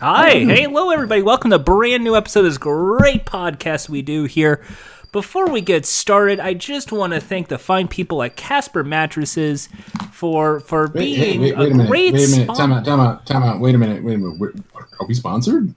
Hi, hey, hello, everybody. Welcome to a brand new episode of this great podcast we do here. Before we get started, I just want to thank the fine people at Casper Mattresses for for Wait, being hey, wait, wait a a minute. great Wait a minute. Time out. Time out. Time out. Wait a minute. Wait a minute. Wait, are we sponsored?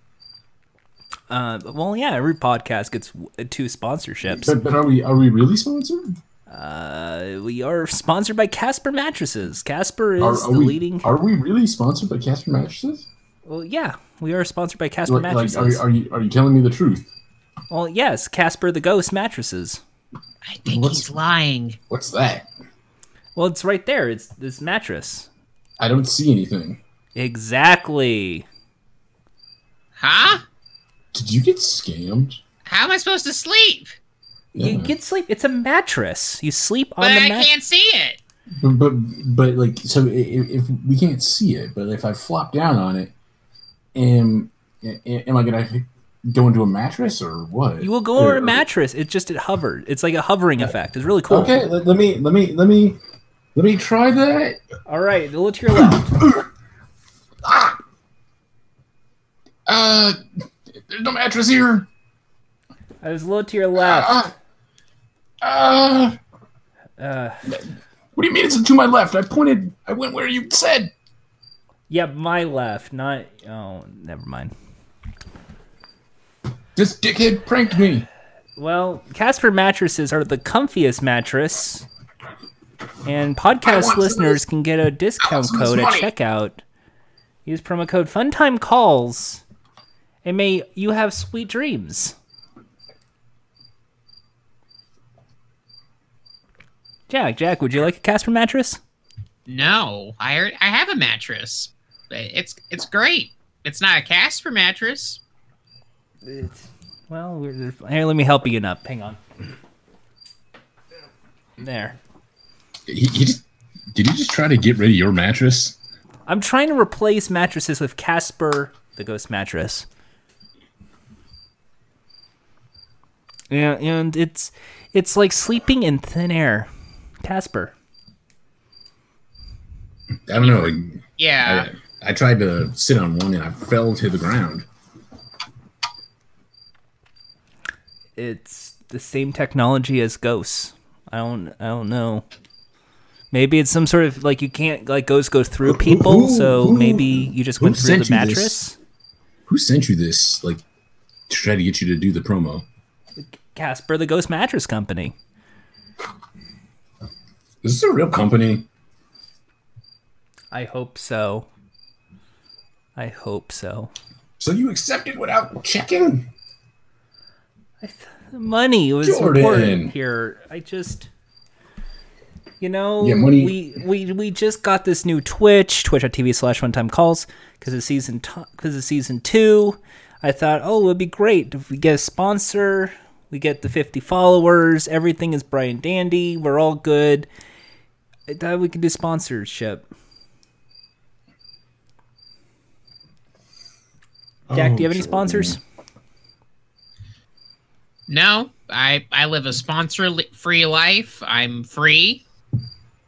Uh, well, yeah, every podcast gets w- two sponsorships. But, but are we are we really sponsored? Uh, we are sponsored by Casper Mattresses. Casper is Are, the we leading. are we really sponsored by Casper mattresses? Well, yeah, we are sponsored by Casper Like, like Mattresses. are, are you are you telling me the truth? well, yes, Casper the Ghost Mattresses. I think What's- he's lying. What's that? Well, it's right there. It's this mattress. I don't see anything. Exactly. Huh? Did you get scammed? How am I supposed to sleep? You Yeah. get sleep. It's a mattress. You sleep on But the I mattress. can't see it. But, but but like so i- i- if we can't see it, but if I flop down on it, am am I gonna go into a mattress or what? You will go over a mattress. It just it hovered. It's like a hovering effect. It's really cool. Okay, let, let me let me let me let me try that. All right. Look to your left. Uh, there's no mattress here. I was a little to your left. Uh, uh, Uh, what do you mean it's to my left? I pointed. I went where you said. Yeah, my left. Not. Oh, never mind. This dickhead pranked me. Well, Casper mattresses are the comfiest mattress, and podcast listeners some can get a discount some of this code at checkout. Use promo code Funtime Calls, and may you have sweet dreams. Jack, Jack, would you like a Casper mattress? No, I I have a mattress. It's it's great. It's not a Casper mattress. It's, well, we're, here, let me help you up. Hang on. There. He, he just, did you just try to get rid of your mattress? I'm trying to replace mattresses with Casper, the ghost mattress. Yeah, and it's it's like sleeping in thin air. Casper. I don't know. Like, Yeah. I, tried to sit on one and I fell to the ground. It's the same technology as ghosts. I don't I don't know. Maybe it's some sort of like you can't like ghosts go through people, who- so who- maybe you just went through the mattress. Who sent you this? Like, to try to get you to do the promo? Casper, the ghost mattress company. Is this a real company? I hope so. I hope so. So you accepted without checking? money was Jordan. important here. I just, you know, Yeah, money- we we we just got this new Twitch, twitch.tv slash one time calls, because of season because of season two. I thought, oh, it'd be great if we get a sponsor, we get the fifty followers, everything is bright and dandy, we're all good. I thought we could do sponsorship. Jack, Oh, do you oh, have any Jordan. sponsors? No, I I live a sponsor li- free life. I'm free,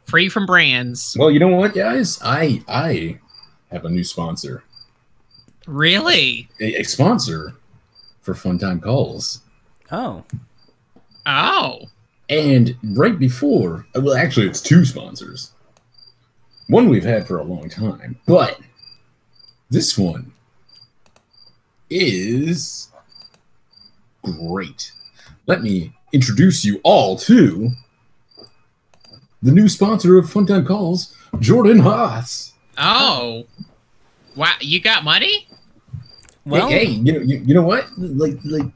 free from brands. Well, you know what, guys? I I have a new sponsor. Really? A, a sponsor for Fun Time Calls. Oh, Oh, And right before, well, actually, it's two sponsors. One we've had for a long time, but this one is great. Let me introduce you all to the new sponsor of Funtime Calls, Jordan Haas. oh, wow! You got money? well, hey, hey, you know, you, you know what? Like, like,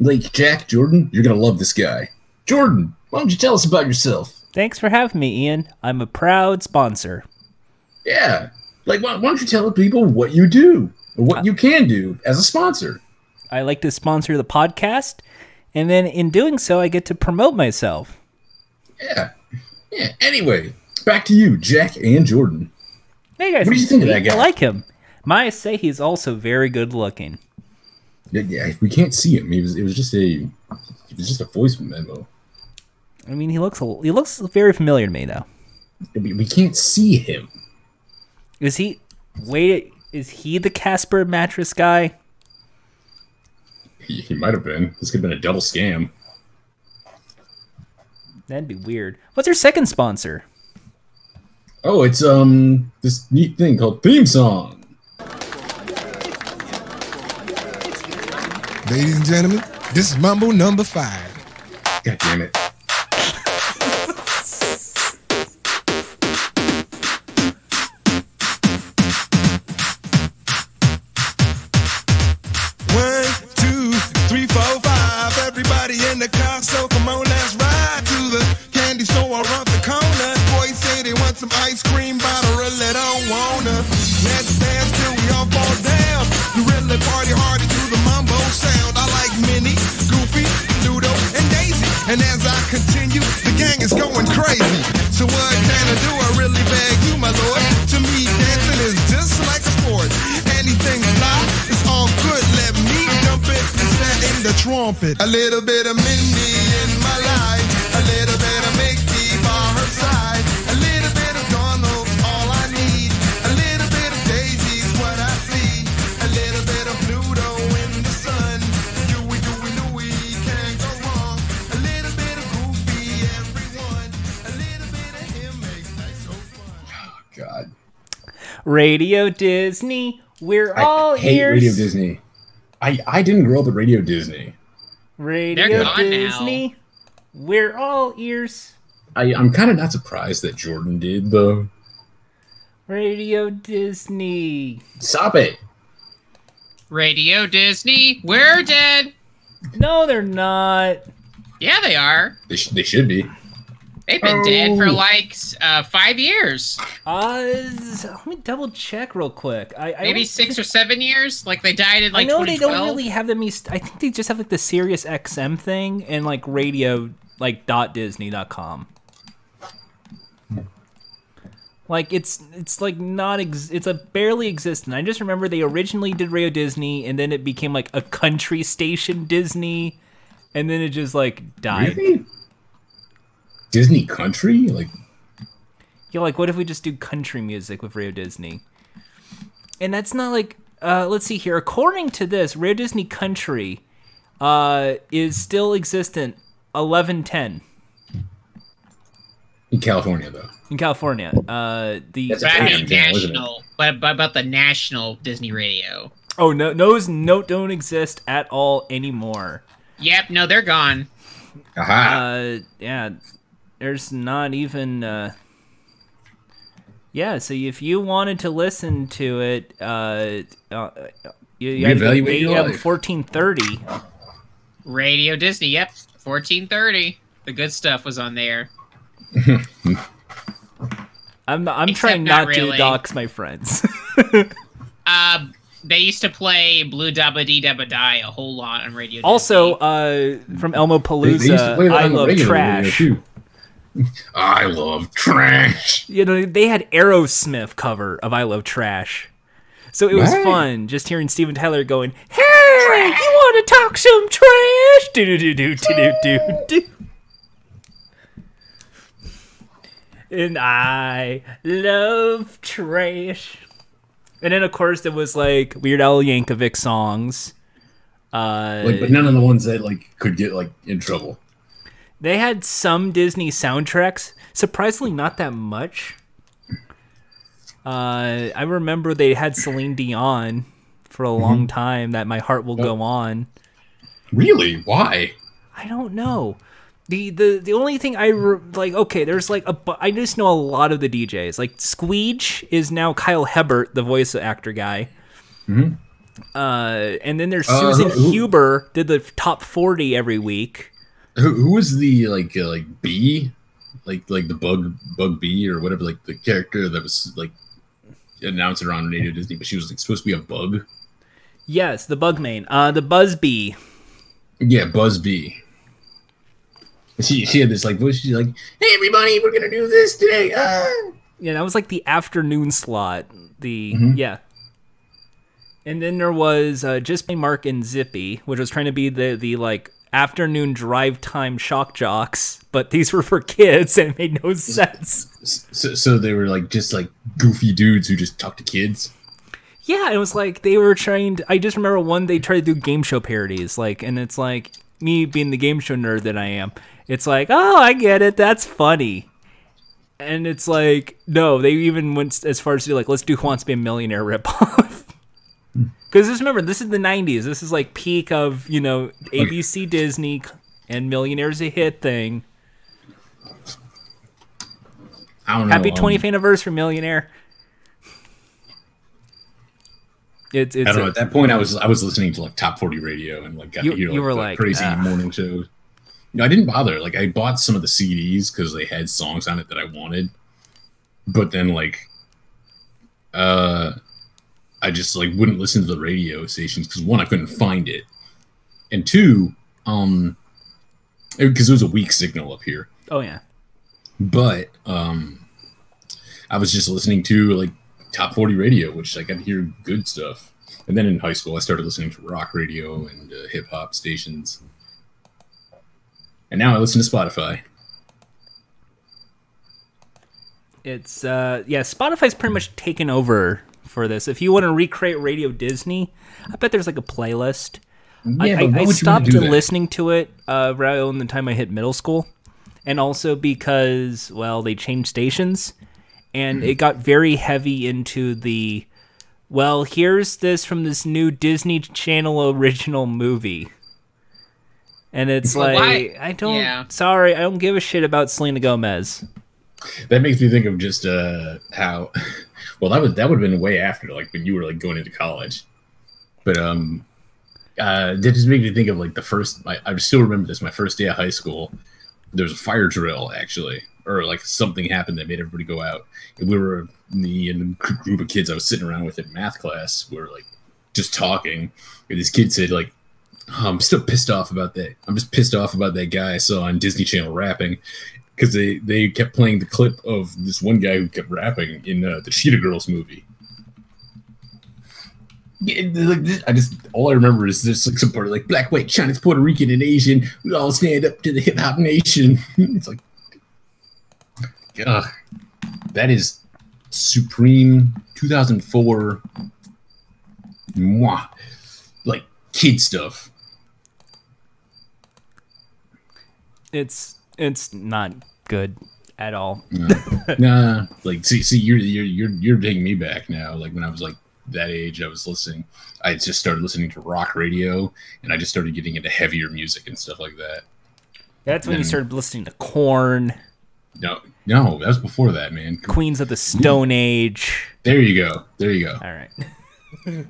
like Jack Jordan, you're gonna love this guy. Jordan, why don't you tell us about yourself? Thanks for having me, Ian. I'm a proud sponsor. Yeah. Like, why, why don't you tell people what you do or what uh, you can do as a sponsor? I like to sponsor the podcast, and then in doing so, I get to promote myself. Yeah. Yeah. Anyway, back to you, Jack and Jordan. Hey guys, What do you think of that guy? I like him. Maya say he's also very good looking. Yeah, yeah, we can't see him. It was, it was just a, it was just a voice memo. I mean, he looks a- he looks very familiar to me though. We, we can't see him. Is he? Wait, is he the Casper mattress guy? He, he might have been. This could have been a double scam. That'd be weird. What's your second sponsor? Oh, it's um this neat thing called theme song. Ladies and gentlemen, this is Mumble number five. God damn it. Radio Disney. We're I all hate ears. Radio Disney. I, I didn't grow up at Radio Disney. Radio They're now. Disney. We're all ears. I, I'm kind of not surprised that Jordan did, though. Radio Disney. Stop it. Radio Disney, we're dead. No, they're not. Yeah, they are. They, sh- they should be. They've been dead for Oh. like uh, five years, Uh, let me double check real quick. I, I maybe don't- six or seven years. Like they died in like I know they don't really have them. used- I think they just have like the Sirius XM thing and like radio like dot Disney dot com. Like it's it's like not ex- it's a barely existent. I just remember they originally did Radio Disney and then it became like a country station Disney, and then it just like died. Really? Disney Country? Like, Yeah, like what if we just do country music with Radio Disney? And that's not like uh let's see here. According to this, Radio Disney Country uh is still existent 1110 in California, though. in California. Uh the That's a But I Damn, mean damn, wasn't it? national, but, but about the national Disney radio. Oh no those no don't exist at all anymore. Yep, no, they're gone. Aha. Uh yeah, there's not even uh yeah, so if you wanted to listen to it, uh, uh you, you had to your life. 1430. Radio Disney, yep, 1430. The good stuff was on there. I'm I'm Except trying not not, to really. dox my friends. Uh, they used to play Blue Dabba Dee Dabba Die a whole lot on Radio also, Disney. uh, from Elmo They- they used to Palooza, play that I on love regular trash. radio, too. I love trash. You know, they had Aerosmith cover of I Love Trash. So it was Right. fun just hearing Steven Tyler going, "Hey, you want to talk some trash?" Do do do do do do do. And I love trash. And then of course there was like Weird Al Yankovic songs. Uh, Like, but none of the ones that like could get like in trouble. They had some Disney soundtracks, surprisingly not that much. Uh, I remember they had Celine Dion for a long time. That my heart will go on. Really? Why? I don't know. The, the the only thing I re- like okay there's like a I just know a lot of the DJs like Squeege is now Kyle Hebert the voice actor guy Hmm. uh and then there's Uh, Susan who- Huber did the top 40 every week Who, who was the like uh, like bee, like like the bug bug bee or whatever like the character that was like announced around Radio Disney, but she was like supposed to be a bug. yes the Bugman uh the Buzzbee Yeah, Buzz Bee. She she had this like voice. She's like, "Hey everybody, we're gonna do this today." Ah. Yeah, that was like the afternoon slot. The Mhm. yeah. And then there was uh, just Mark and Zippy, which was trying to be the the like afternoon drive time shock jocks, but these were for kids and it made no sense. So, so they were like just like goofy dudes who just talk to kids. Yeah, it was like they were trying to. I just remember one they tried to do game show parodies, like, and it's like me being the game show nerd that I am. It's like, oh, I get it. That's funny. And it's like, no, they even went as far as to do like, let's do Who Wants to Be a Millionaire ripoff. Because just remember, this is the '90s. This is like peak of you know ABC, Disney, and Millionaire's a hit thing. I don't know. Happy um, 20th anniversary, Millionaire. It's it's I don't know. At that point, I was I was listening to like top forty radio and like got You- to hear you like, were like, crazy "Ah." morning shows. No, I didn't bother. Like I bought some of the CDs because they had songs on it that I wanted, but then like, uh, I just like wouldn't listen to the radio stations because one, I couldn't find it, and two, um, because there was a weak signal up here. oh yeah. But um, I was just listening to like top 40 radio, which I got to hear good stuff. And then in high school, I started listening to rock radio and uh, hip hop stations. And now I listen to Spotify. It's uh yeah, Spotify's pretty much taken over for this. If you want to recreate Radio Disney, I bet there's like a playlist. I, Yeah, I, but why I would you wanna stopped listening to it uh, around the time I hit middle school, and also because well they changed stations, and Hmm. it got very heavy into the well here's this from this new Disney Channel original movie. And it's Well, like why- I don't. yeah. Sorry, I don't give a shit about Selena Gomez. That makes me think of just uh, how, well, that would that would have been way after, like when you were like going into college. But um, uh, that just made me think of like the first. I, I still remember this. My first day of high school, there was a fire drill actually, or like something happened that made everybody go out. And we were me and the group of kids I was sitting around with in math class. We were like just talking, and this kid said like. "Oh, I'm still pissed off about that. I'm just pissed off about that guy I saw on Disney Channel rapping because they they kept playing the clip of this one guy who kept rapping in uh, the Cheetah Girls movie. Yeah, I just all I remember is this like some part of like black, white, Chinese, Puerto Rican, and Asian. We all stand up to the hip hop nation. it's like, ugh, that is supreme 2004, mwah, like kid stuff. It's it's not good at all. nah, like see, see, you're you're you're you're taking me back now. Like when I was like that age, I was listening. I just started listening to rock radio, and I just started getting into heavier music and stuff like that. That's when you started listening to Korn, No, no, that was before that, man. Queens of the Stone Age. There you go. There you go. All right.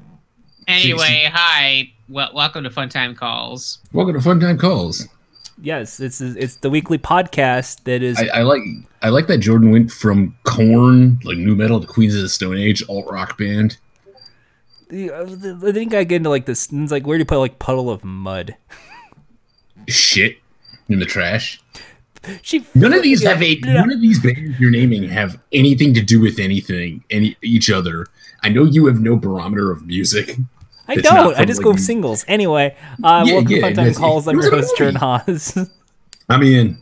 Anyway, hi. Well, welcome to Fun Time Calls. Welcome to Fun Time Calls. Yes, it's it's the weekly podcast that is I, I like I like that Jordan went from Korn, like nu metal, to Queens of the Stone Age alt rock band. Uh, I think I get into like this. It's like where do you put like Puddle of Mudd? Shit in the trash. She None of these have a none of these bands you're naming have anything to do with anything, any each other. I know you have no barometer of music. I it's don't. I just like, go singles. Anyway, uh, Yeah, welcome to yeah, Fun Time that's- Calls. I'm it was your a host, Jordan Haas. I mean,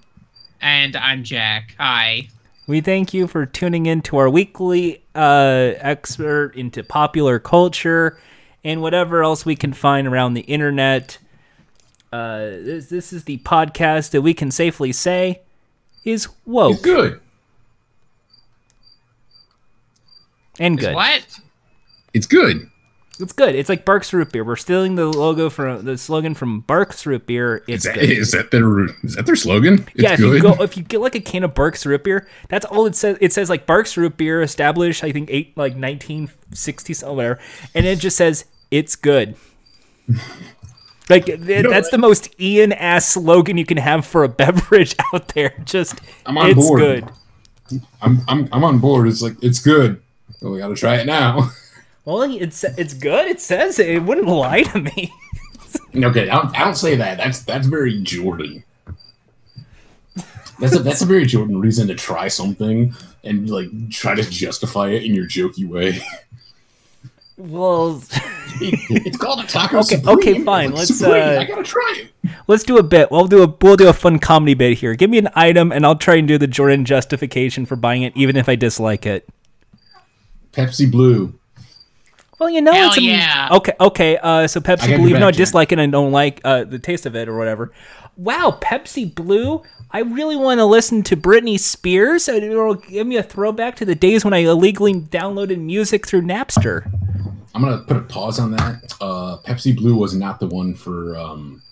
And I'm Jack. Hi. We thank you for tuning in to our weekly uh, expert into popular culture and whatever else we can find around the internet. Uh, this, this is the podcast that we can safely say is woke. it's good. and Is good. What? It's good. It's good. It's like Barq's Root Beer. We're stealing the logo from the slogan from Barq's Root Beer. It's Is that, good. is that their is that their slogan? It's yeah, if good. you go if you get like a can of Barq's root beer, that's all it says. It says like Barq's root beer established, I think eight like nineteen sixty somewhere, and it just says it's good. Like th- know that's the most Ian ass slogan you can have for a beverage out there. Just I'm on it's board. good. I'm I'm I'm on board. It's like it's good. We got to try it now. Well, it's it's good. It says it. It wouldn't lie to me. okay, I don't, I don't say that. That's that's very Jordan. That's a that's a very Jordan reason to try something and like try to justify it in your jokey way. Well, it's called a taco. Okay, Supreme. okay, fine, It's let's, Supreme. uh, I gotta try it. let's do a bit. We'll do a we'll do a fun comedy bit here. Give me an item, and I'll try and do the Jordan justification for buying it, even if I dislike it. Pepsi Blue. Well, you know Hell it's a yeah. okay. Okay, uh, so Pepsi I got Blue, your even though I dislike it and don't like uh, the taste of it or whatever. Wow, Pepsi Blue. I really want to listen to Britney Spears. It'll give me a throwback to the days when I illegally downloaded music through Napster. I'm gonna put a pause on that. Uh, Pepsi Blue was not the one for um,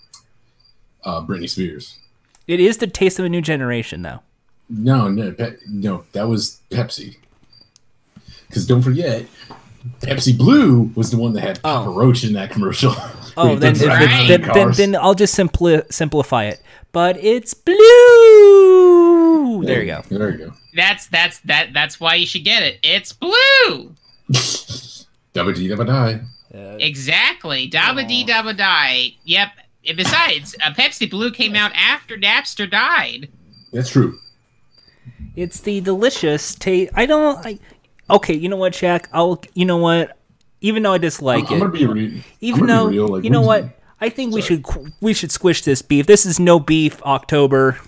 uh, Britney Spears. It is the taste of a new generation, though. No, no, Pe- no. That was Pepsi. Because don't forget, Pepsi Blue was the one that had Papa Roach in that commercial. Oh, Wait, then, that's then, right. then, then, then I'll just simpli- simplify it. But it's blue. There you go. There you go. That's that's that that's why you should get it. It's blue. Dabba dee dabba die. Exactly. Dabba dee dabba die. Yep. And besides, uh, Pepsi Blue came out after Napster died. That's true. It's the delicious taste. I don't. I, okay, you know what, Shaq? I'll. You know what? Even though I dislike I'm, I'm it, gonna be re- even I'm though be real, like, you know when's- what, I think we should we should squish this beef. This is no beef October.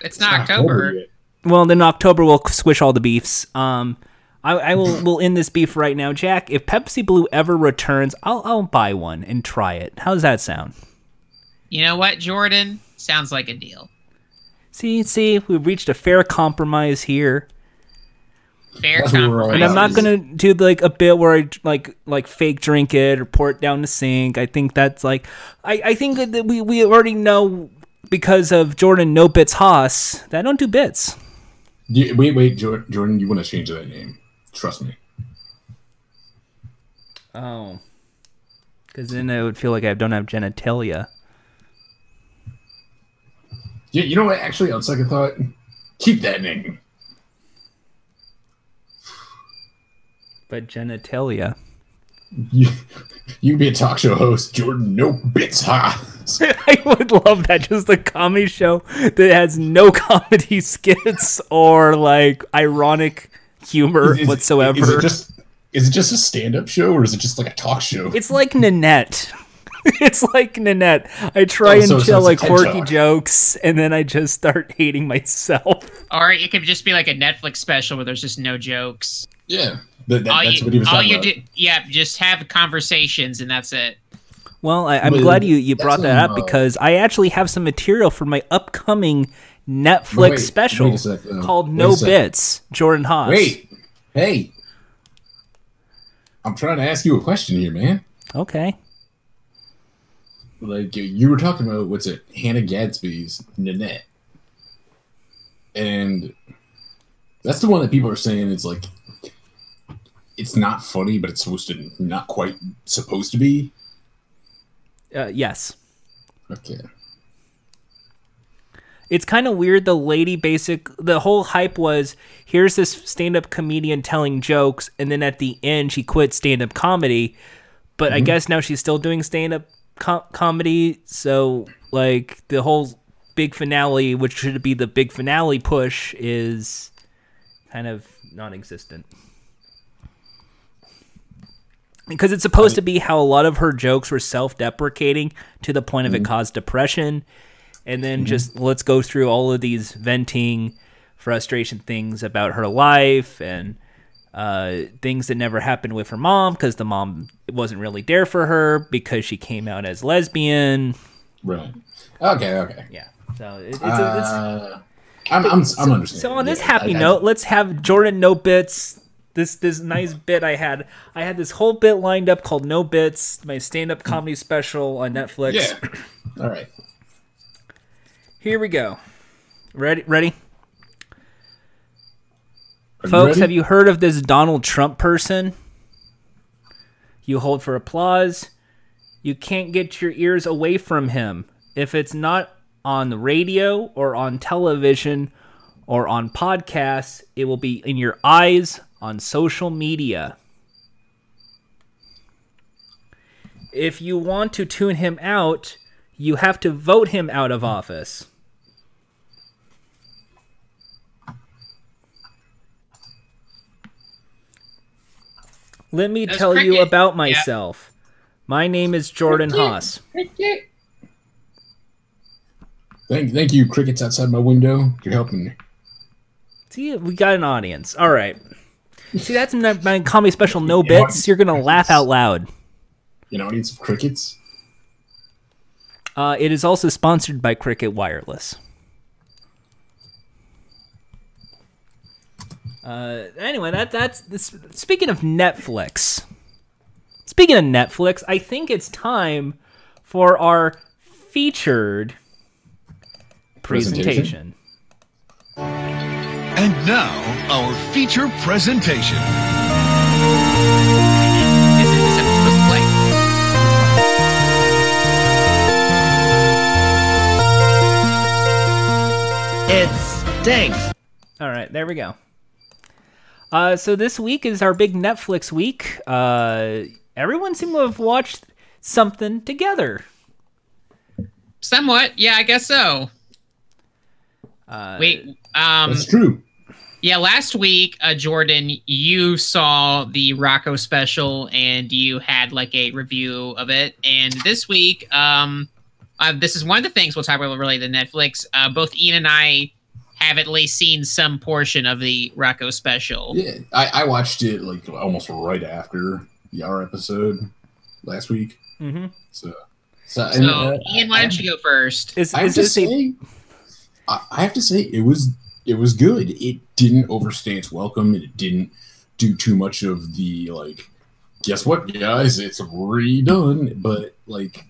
It's not October. yet. Well, then October we'll squish all the beefs. Um, I, I will will end this beef right now, Jack. If Pepsi Blue ever returns, I'll I'll buy one and try it. How does that sound? You know what, Jordan? Sounds like a deal. See, see, we've reached a fair compromise here. Fair That's what we're all compromise. And I'm not gonna do like a bit where I like like fake drink it or pour it down the sink. I think that's like I, I think that we we already know because of Jordan No Bits Haas that I don't do bits. You- wait, wait, Jordan, you want to change that name? Trust me. Oh, because then I would feel like I don't have genitalia. Yeah, you know what? Actually, on second thought, keep that name. But genitalia. You, you can be a talk show host, Jordan. No bits, ha. I would love that. Just a comedy show that has no comedy skits or like ironic humor Is- is- whatsoever. Is it just is it just a stand up show or is it just like a talk show? It's like Nanette. it's like Nanette. I try Oh, and so- so tell it's a like quirky Talk. jokes, and then I just start hating myself. Or it could just be like a Netflix special where there's just no jokes. yeah, that, that- all that's you, what he was all talking you about. do, yeah, just have conversations and that's it. Well, I, I'm But glad you, you brought that up uh, because I actually have some material for my upcoming Netflix wait, special wait sec, uh, called No. Bits. Jordan Haas. Wait, hey, I'm trying to ask you a question here, man. Okay. Like you- you were talking about what's it, Hannah Gadsby's Nanette, and that's the one that people are saying is like it's not funny, but it's supposed to not quite supposed to be. Uh, yes. Okay. it's kind of weird the lady basic the whole hype was here's this stand-up comedian telling jokes and then at the end she quit stand-up comedy but i guess now she's still doing stand-up com- comedy so like the whole big finale which should be the big finale push is kind of non-existent because it's supposed to be how a lot of her jokes were self-deprecating to the point of it caused depression and then just let's go through all of these venting frustration things about her life and uh, things that never happened with her mom because the mom wasn't really there for her because she came out as lesbian. Right. Okay. Okay. Yeah, so it, it's, it's Uh, I'm, I'm, I'm understanding. so on this Yeah, happy I- note, let's have Jordan no bits. This this nice bit I had. I had this whole bit lined up called No Bits, my stand up hmm. comedy special on Netflix. Yeah. All right. Here we go. Ready? Ready? Folks, ready? have you heard of this Donald Trump person? You hold for applause. You can't get your ears away from him. If it's not on the radio or on television or on podcasts, it will be in your eyes on social media. If you want to tune him out, you have to vote him out of office. Let me That's tell you cricket. about Yeah. myself. My name is Jordan Haas. Thank, thank you, crickets outside my window. You're helping me. See, we got an audience. All right. See, that's my, my comedy special. No You bits. You're gonna laugh out loud. You know, need some crickets. Uh, it is also sponsored by Cricket Wireless. Uh, anyway, that that's this, speaking of Netflix. Speaking of Netflix, I think it's time for our featured presentation. Presentation? And now, our feature presentation. Is it is it supposed to play? It stinks. All right, there we go. Uh, so this week is our big Netflix week. Uh, everyone seemed to have watched something together. Somewhat, yeah, I guess so. Uh, Wait, um, That's true. Yeah, last week, uh, Jordan, you saw the Rocko special and you had like a review of it. And this week, um, uh, this is one of the things we'll talk about related to Netflix. Uh, both Ian and I have at least seen some portion of the Rocko special. Yeah, I, I watched it like almost right after the our episode last week. mhm. So, so, So, and, uh, Ian, why don't you go first? Is, I have to say, I I have to say, it was it was good. It didn't overstay its welcome, and it didn't do too much of the like. Guess what, guys? It's redone, but like,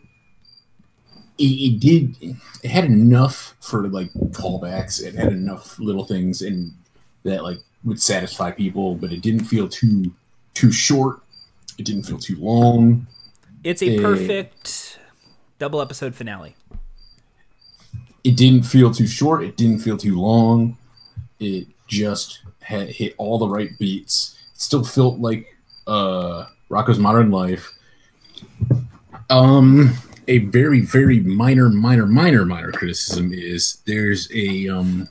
it, it did. It had enough for like callbacks. It had enough little things, and that like would satisfy people. But it didn't feel too too short. It didn't feel too long. it's a eh. perfect double episode finale. it didn't feel too short. It didn't feel too long. It just had hit all the right beats. It still felt like uh, Rocko's Modern Life. Um, a very, very minor, minor, minor, minor criticism is there's a um.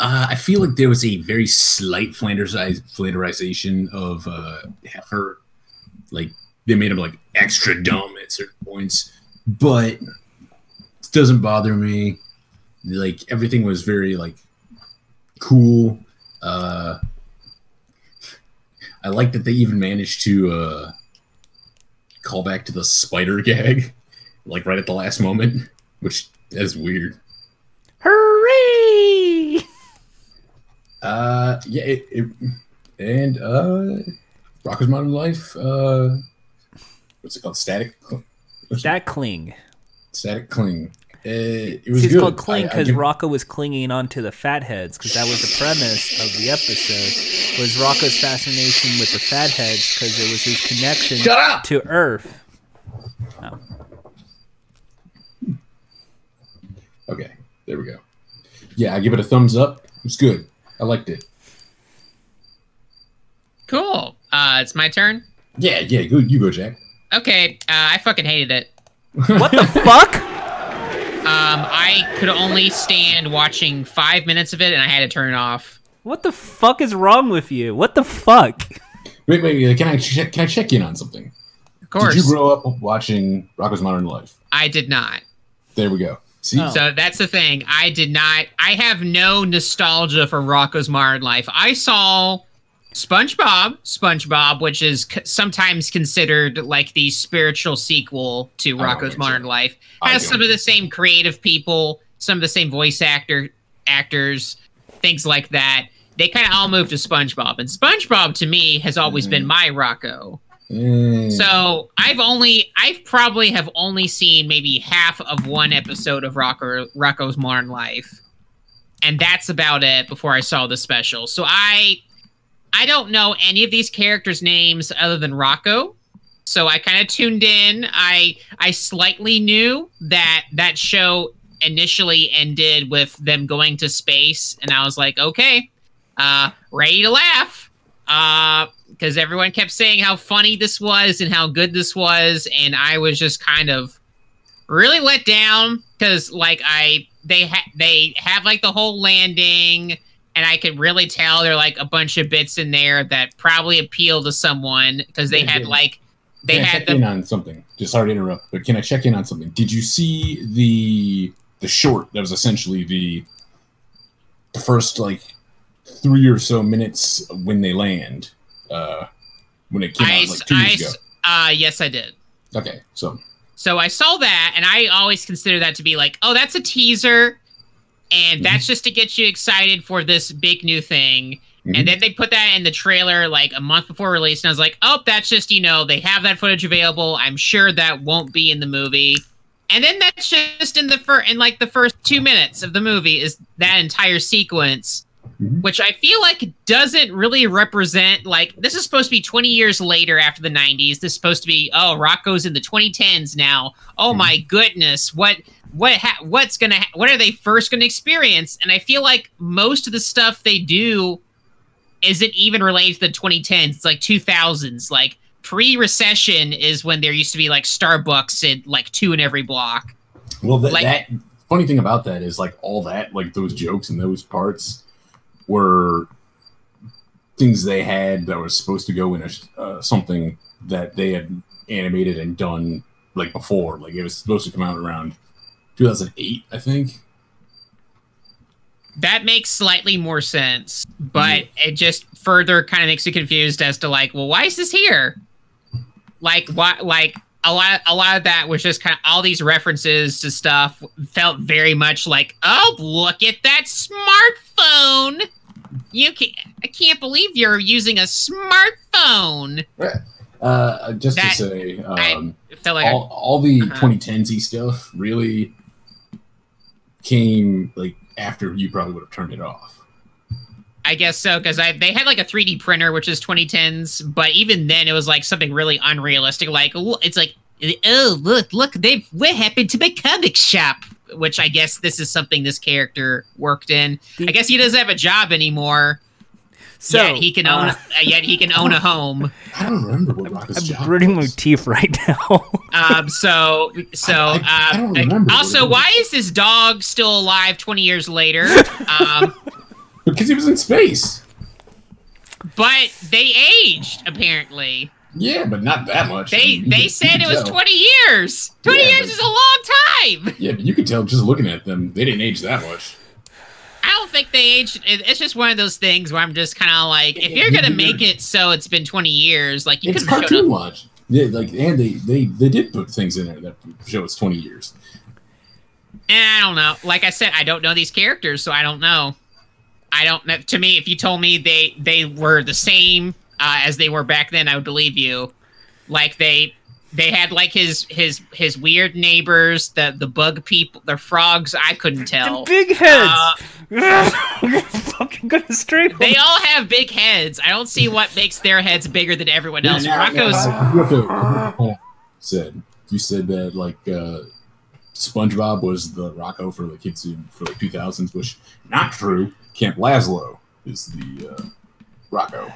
Uh, I feel like there was a very slight Flanderization of uh, Heifer. Like they made him like extra dumb at certain points, but it doesn't bother me. Like everything was very like cool. Uh, I like that they even managed to uh, call back to the spider gag, like right at the last moment, which is weird. Hooray! Uh, yeah, it, it and uh, Rocko's Modern Life. Uh, what's it called? Static. That cling. Static Cling. Uh, it was It's good. called cling I- I because give- Rocko was clinging onto the fatheads because that was the premise of the episode was Rocko's fascination with the fatheads because it was his connection Shut up! to Earth. Okay, there we go. Yeah, I give it a thumbs up. It was good. I liked it. Cool. Uh, it's my turn. Yeah, yeah. Go, you go, Jack. Okay, uh, I fucking hated it. What the fuck? Um, I could only stand watching five minutes of it, and I had to turn it off. What the fuck is wrong with you? What the fuck? Wait, wait, wait. Can I check? Can I check in on something? Of course, Did you grow up watching Rocko's Modern Life? I did not. There we go. See, Oh. So that's the thing. I did not. I have no nostalgia for Rocko's Modern Life. I saw SpongeBob, SpongeBob, which is c- sometimes considered like the spiritual sequel to I Rocko's Modern so. Life. Has some of the same creative people, some of the same voice actor actors, things like that. They kind of all moved to SpongeBob, and SpongeBob to me has always been my Rocko. Mm, So I've only, I've probably have only seen maybe half of one episode of Rocko, Rocko's Modern Life, and that's about it before I saw the special. So I, I don't know any of these characters' names other than Rocko. So I kind of tuned in. I I slightly knew that that show initially ended with them going to space, and I was like, okay, uh, ready to laugh. Uh, because everyone kept saying how funny this was and how good this was, and I was just kind of really let down because like I they ha- they have like the whole landing, and I could really tell there are like a bunch of bits in there that probably appeal to someone because they Yeah, had yeah. like they can I had check the in on something? Just sorry to interrupt, but can I check in on something? Did you see the the short that was essentially the the first like three or so minutes when they land. Uh, when it came I, out like two I, years ago. uh, yes, I did. Okay, so So I saw that, and I always consider that to be like, oh, that's a teaser, and that's just to get you excited for this big new thing. Mhm. And then they put that in the trailer like a month before release, and I was like, oh, that's just you know they have that footage available. I'm sure that won't be in the movie. And then that's just in the first in like the first two minutes of the movie is that entire sequence, Mhm. which I feel like doesn't really represent like this is supposed to be 20 years later after the 90s. This is supposed to be oh Rocko's in the 2010s now. Oh my goodness, what what ha- what's gonna ha- what are they first gonna experience? And I feel like most of the stuff they do isn't even related to the 2010s. It's like 2000s, like pre-recession is when there used to be like Starbucks in like two in every block. well, th- Like- that funny thing about that is like all that, like those jokes and those parts were things they had that was supposed to go in a, uh, something that they had animated and done like before. Like it was supposed to come out around 2008, I think. That makes slightly more sense, but it just further kind of makes you confused as to like, well, why is this here? Like, why? Like a lot, a lot of that was just kind of all these references to stuff felt very much like, oh, look at that smartphone. You can't, I can't believe you're using a smartphone. Uh, just That- to say, I um, felt like I- all, all the Uh-huh. 2010s stuff really came like after you probably would have turned it off. I guess so because I they had like a 3D printer, which is 2010s, but even then it was like something really unrealistic. Like it's like, oh look, look, they what happened to my comic shop? Which I guess this is something this character worked in. I guess he doesn't have a job anymore. So yet he can own. uh, Uh, yet he can own a home. I don't remember what Rocko's I'm job gritting my was. teeth right now. Um. So so. I- I- I uh, don't remember also, why is this dog still alive 20 years later? Um. Because he was in space. but they aged apparently. Yeah, but not that much. They You they could- said you it was tell. 20 years. 20 Yeah, years but- is a long time. Yeah, but you could tell just looking at them, they didn't age that much. I don't think they aged. It's just one of those things where I'm just kind of like, if you're gonna make it so it's been 20 years, like you it's could have showed cartoon up. watch. Yeah, like and they they they did put things in there that show it's 20 years. And I don't know. Like I said, I don't know these characters, so I don't know. I don't know. To me, if you told me they they were the same uh, as they were back then, I would believe you. Like they they had like his his his weird neighbors, the the bug people, the frogs. I couldn't tell. Big heads. Uh, fucking gonna straight. They all have big heads. I don't see what makes their heads bigger than everyone else. Now- Rocko's. now, you have to- hold on. said you said that like uh, SpongeBob was the Rocko for the kids in, for like 2000s, which not true. Camp Lazlo is the uh, Rocko.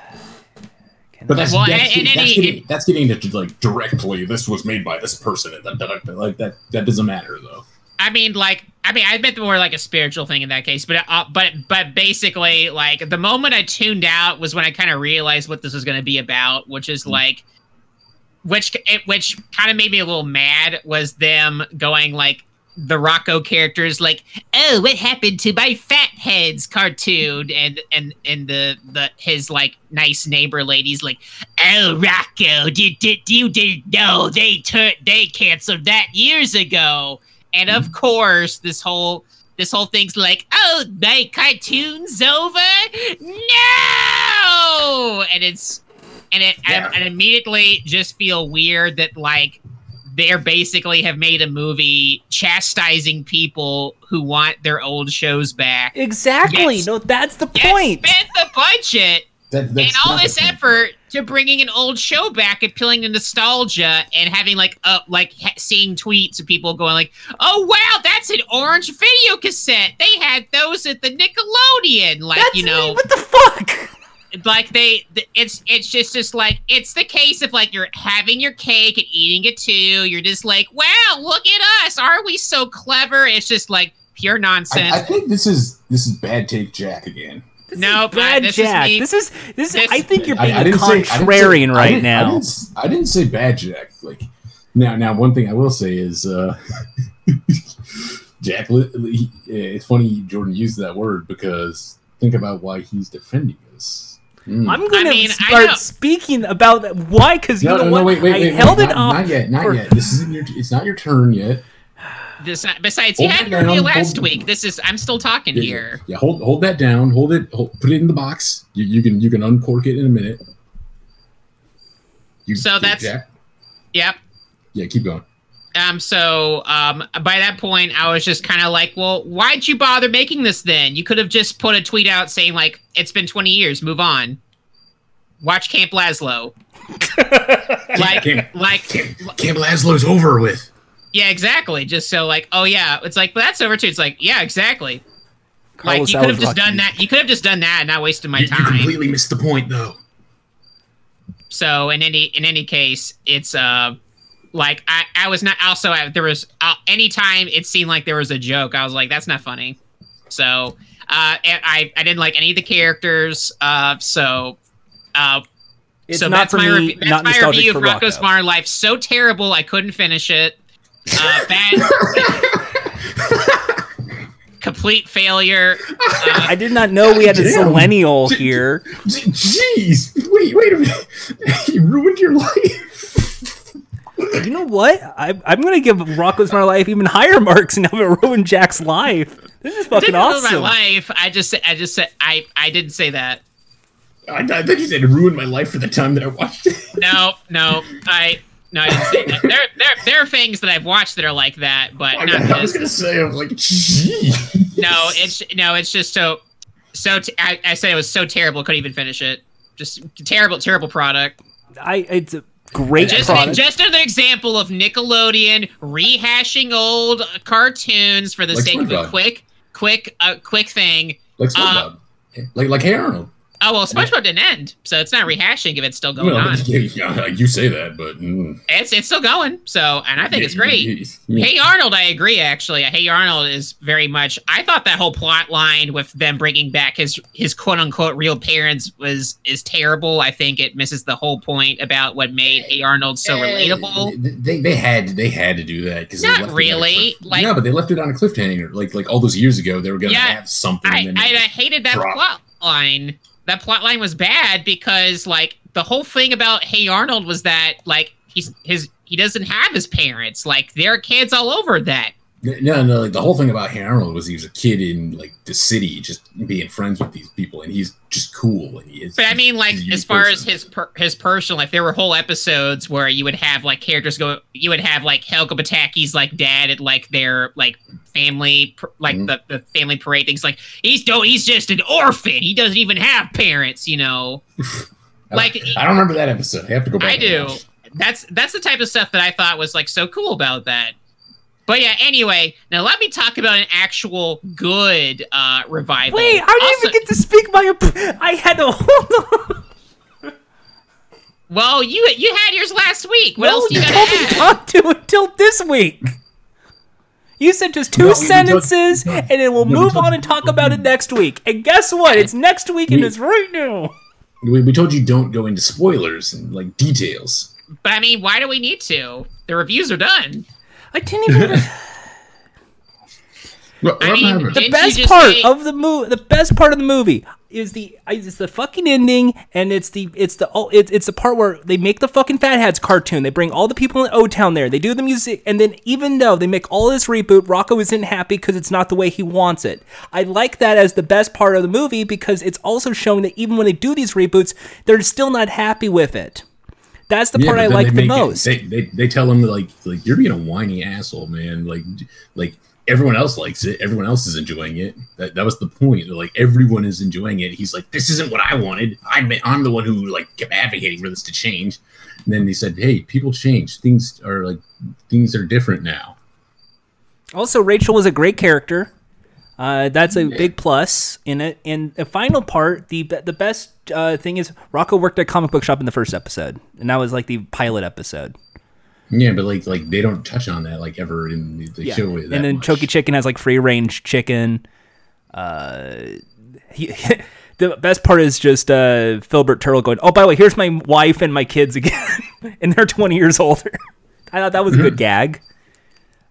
But that's, Well, that's, and- and that's, getting, that's getting into like directly. This was made by this person. and da- Like that. That doesn't matter though. I mean, like, I mean, I meant more like a spiritual thing in that case, but uh, but but basically, like, the moment I tuned out was when I kind of realized what this was going to be about, which is like, which it, which kind of made me a little mad was them going like the Rocko characters like, oh, what happened to my fat heads cartoon, and and and the the his like nice neighbor ladies like, oh, Rocko, did did you didn't know they turned they canceled that years ago. And of mm-hmm. course, this whole this whole thing's like, oh, my cartoon's over. No, and it's and it Yeah. I, I immediately just feel weird that like they're basically have made a movie chastising people who want their old shows back. Exactly. Yes. No, that's the Yet point. spent the budget That, and all this effort to bringing an old show back, appealing to nostalgia, and having like uh like ha- seeing tweets of people going like, "Oh wow, that's an orange video cassette. They had those at the Nickelodeon." Like That's you know, what the fuck. Like they it's it's just just like it's the case of like you're having your cake and eating it too. You're just like, "Wow, look at us! Aren't we so clever?" It's just like pure nonsense. I, I think this is this is bad take Jack again. no, but Bad this Jack. me. This is this. This- I think you're I- being I didn't say- I didn't say- contrarian I right didn't- I didn't, s- I didn't say bad Jack. Like now, now one thing I will say is uh, Jack. li- li- he- It's funny Jordan used that word because think about why he's defending this. Hmm. I'm going to mean, I know. start speaking about that. Why? Because you no, know no, what? no, wait, wait, I wait, held wait, it not, off. Not yet, not for- yet. This isn't your. It's not your turn yet. This, besides, you had it your review down, last hold- week. This is I'm still talking Yeah, here. Yeah, hold hold that down. Hold it. Hold, put it in the box. You, you can you can uncork it in a minute. You, So that's- Jack? Yep. yeah. Keep going. Um. So, um, by that point, I was just kind of like, well, why'd you bother making this then? You could have just put a tweet out saying like, it's been 20 years, move on. Watch Camp Lazlo. like, Camp- like, Camp, Camp Lazlo's over with. yeah, exactly. Just so like, oh yeah, it's like, but that's over too. It's like, yeah, exactly. Like you could have just done Rocky. that. You could have just done that and not wasted my You, you completely missed the point, though. so in any in any case it's uh like i i was not also I, there was uh, anytime it seemed like there was a joke i was like that's not funny so uh i i didn't like any of the characters uh so uh It's so not that's for my, me. rev- that's not my nostalgic review for of Rocko's Rocko. Modern Life. So terrible, I couldn't finish it. Uh, bad, complete failure. Uh, I did not know we had a millennial here. Jeez, wait, wait a minute. you ruined your life. You know what? I, I'm going to give Rocko's My Life even higher marks and have it ruin Jack's life. This is fucking didn't ruin my life. I just, said- I just said, I, I didn't say that. I, I thought you said it ruined my life for the time that I watched it. No, no, I, no, I didn't say that. There, there, there are things that I've watched that are like that, but I, not I was this. gonna say, I was like, jeez. No, it's no, it's just so, so. T- I, I said it was so terrible, couldn't even finish it. Just terrible, terrible product. I, it's a great Just, product. just another example of Nickelodeon rehashing old cartoons for the Like sake of a quick, quick, uh, quick thing. like Uh, SpongeBob, like like Hey Arnold. Oh well, SpongeBob didn't end, so it's not rehashing if it's still going No, on. yeah, yeah, you say that, but mm. It's it's still going. So, and I think it's great. yeah, yeah. Hey Arnold, I agree. Actually, Hey Arnold is very much. I thought that whole plot line with them bringing back his his quote unquote real parents was is terrible. I think it misses the whole point about what made Hey Arnold so relatable. They, they had they had to do that because Not really, like- no, but they left it on a cliffhanger. Like like all those years ago, they were gonna Yeah, have something. I, and I, I hated that drop. plot line. That plot line was bad because like the whole thing about Hey Arnold was that like he's his he doesn't have his parents. Like there are kids all over that. No, no, like the whole thing about Hey Arnold was he was a kid in like the city, just being friends with these people, and he's just cool. And he is. But I mean, like, he's a unique as far as his per- his personal life, there were whole episodes where you would have like characters go. You would have like Helga Pataki's like dad at like their like family, pr- like Mhm. the, the family parade things. Like he's do he's just an orphan. He doesn't even have parents. You know, like I don't remember that episode. I have to go back. I do. watch. That's that's the type of stuff that I thought was like so cool about that. But yeah, anyway, now let me talk about an actual good uh revival. Wait, I didn't Also- even get to speak my. Op- I had to hold on. Well, you you had yours last week. What No, else do you you gotta told me add? not to until this week. You said just two No, we- we sentences, and then we'll No, we move told- on and talk about it next week. And guess what? It's next week, and it's right now. We, we told you don't go into spoilers and like details. But I mean, why do we need to? The reviews are done. I didn't even. Ro- I mean, the best part say- of the movie the best part of the movie is the it's the fucking ending and it's the it's the oh it's, it's the part where they make the fucking Fatheads cartoon. They bring all the people in o-town there. They do the music and then even though they make all this reboot rocko isn't happy because it's not the way he wants it. I like that as the best part of the movie because it's also showing that even when they do these reboots they're still not happy with it. That's the Yeah, part i like the make it- most. they, they they tell him like like you're being a whiny asshole, man. Like like everyone else likes it. Everyone else is enjoying it. That that was the point. Like everyone is enjoying it. He's like, this isn't what I wanted. I'm I'm the one who like kept advocating for this to change. And then he said, hey, people change. Things are like things are different now. Also, Rachel was a great character. Uh, that's a big plus in it. And the final part, the the best uh, thing is Rocko worked at a comic book shop in the first episode, and that was like the pilot episode. Yeah, but like like they don't touch on that like ever in the, the Yeah. show. that and then much. Chokey Chicken has like free range chicken. Uh, he, the best part is just uh, Filburt Turtle going, "Oh, by the way, here's my wife and my kids again, and they're 20 years older." I thought that was a good gag.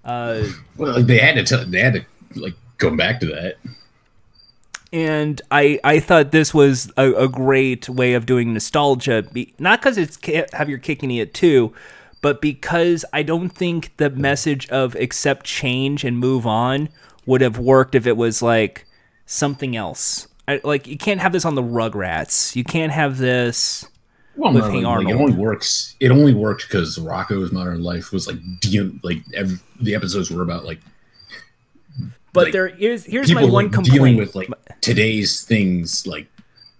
Uh, Well, like they had to tell they had to like go back to that. and I I thought this was a, a great way of doing nostalgia. Be, not because it's have your kicking it too, but because I don't think the message of accept change and move on would have worked if it was like something else. I, like you can't have this on the Rugrats. You can't have this. Well, with no, Hey like, it only works. It only worked because Rocko's Modern Life was like like every, the episodes were about like But Like, there is here's my one complaint. dealing with like today's things like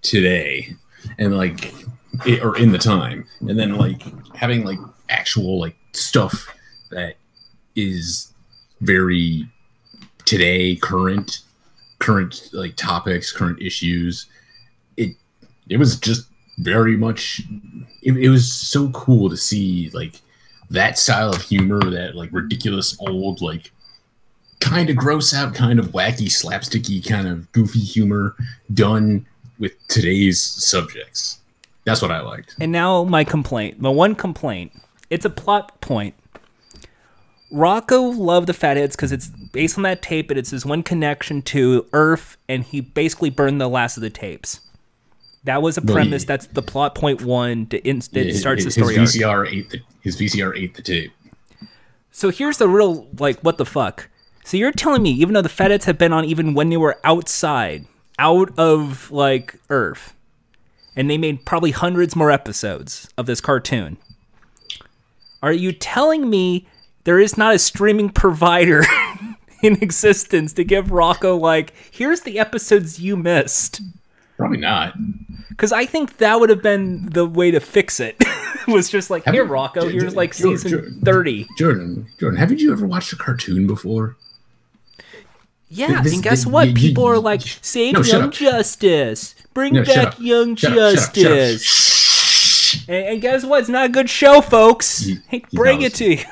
today and like it, or in the time and then like having like actual like stuff that is very today current current like topics current issues it it was just very much it, it was so cool to see like that style of humor that like ridiculous old like kind of gross out, kind of wacky, slapsticky, kind of goofy humor done with today's subjects. That's what I liked. And now my complaint, my one complaint. It's a plot point. Rocko loved the Fatheads because it's based on that tape, and it's his one connection to Earth, and he basically burned the last of the tapes. That was a premise. That's the plot point one to in, that His- starts the his story arc. VCR ate the his VCR ate the tape. So here's the real like what the fuck. So you're telling me even though the Fatheads have been on even when they were outside, out of like Earth, and they made probably hundreds more episodes of this cartoon. Are you telling me there is not a streaming provider in existence to give Rocko like here's the episodes you missed? Probably not. Because I think that would have been the way to fix it. was just like Have here, you- Rocko, J- here's like season thirty. Jordan, Jordan, haven't you ever watched a cartoon before? Yeah, This- and guess what? you- People you- are like, save No, Young. Justice. Bring No, back. Young Shut up, shut up, shut up. And, and guess what? It's not a good show, folks. He- Hate to bring it to you.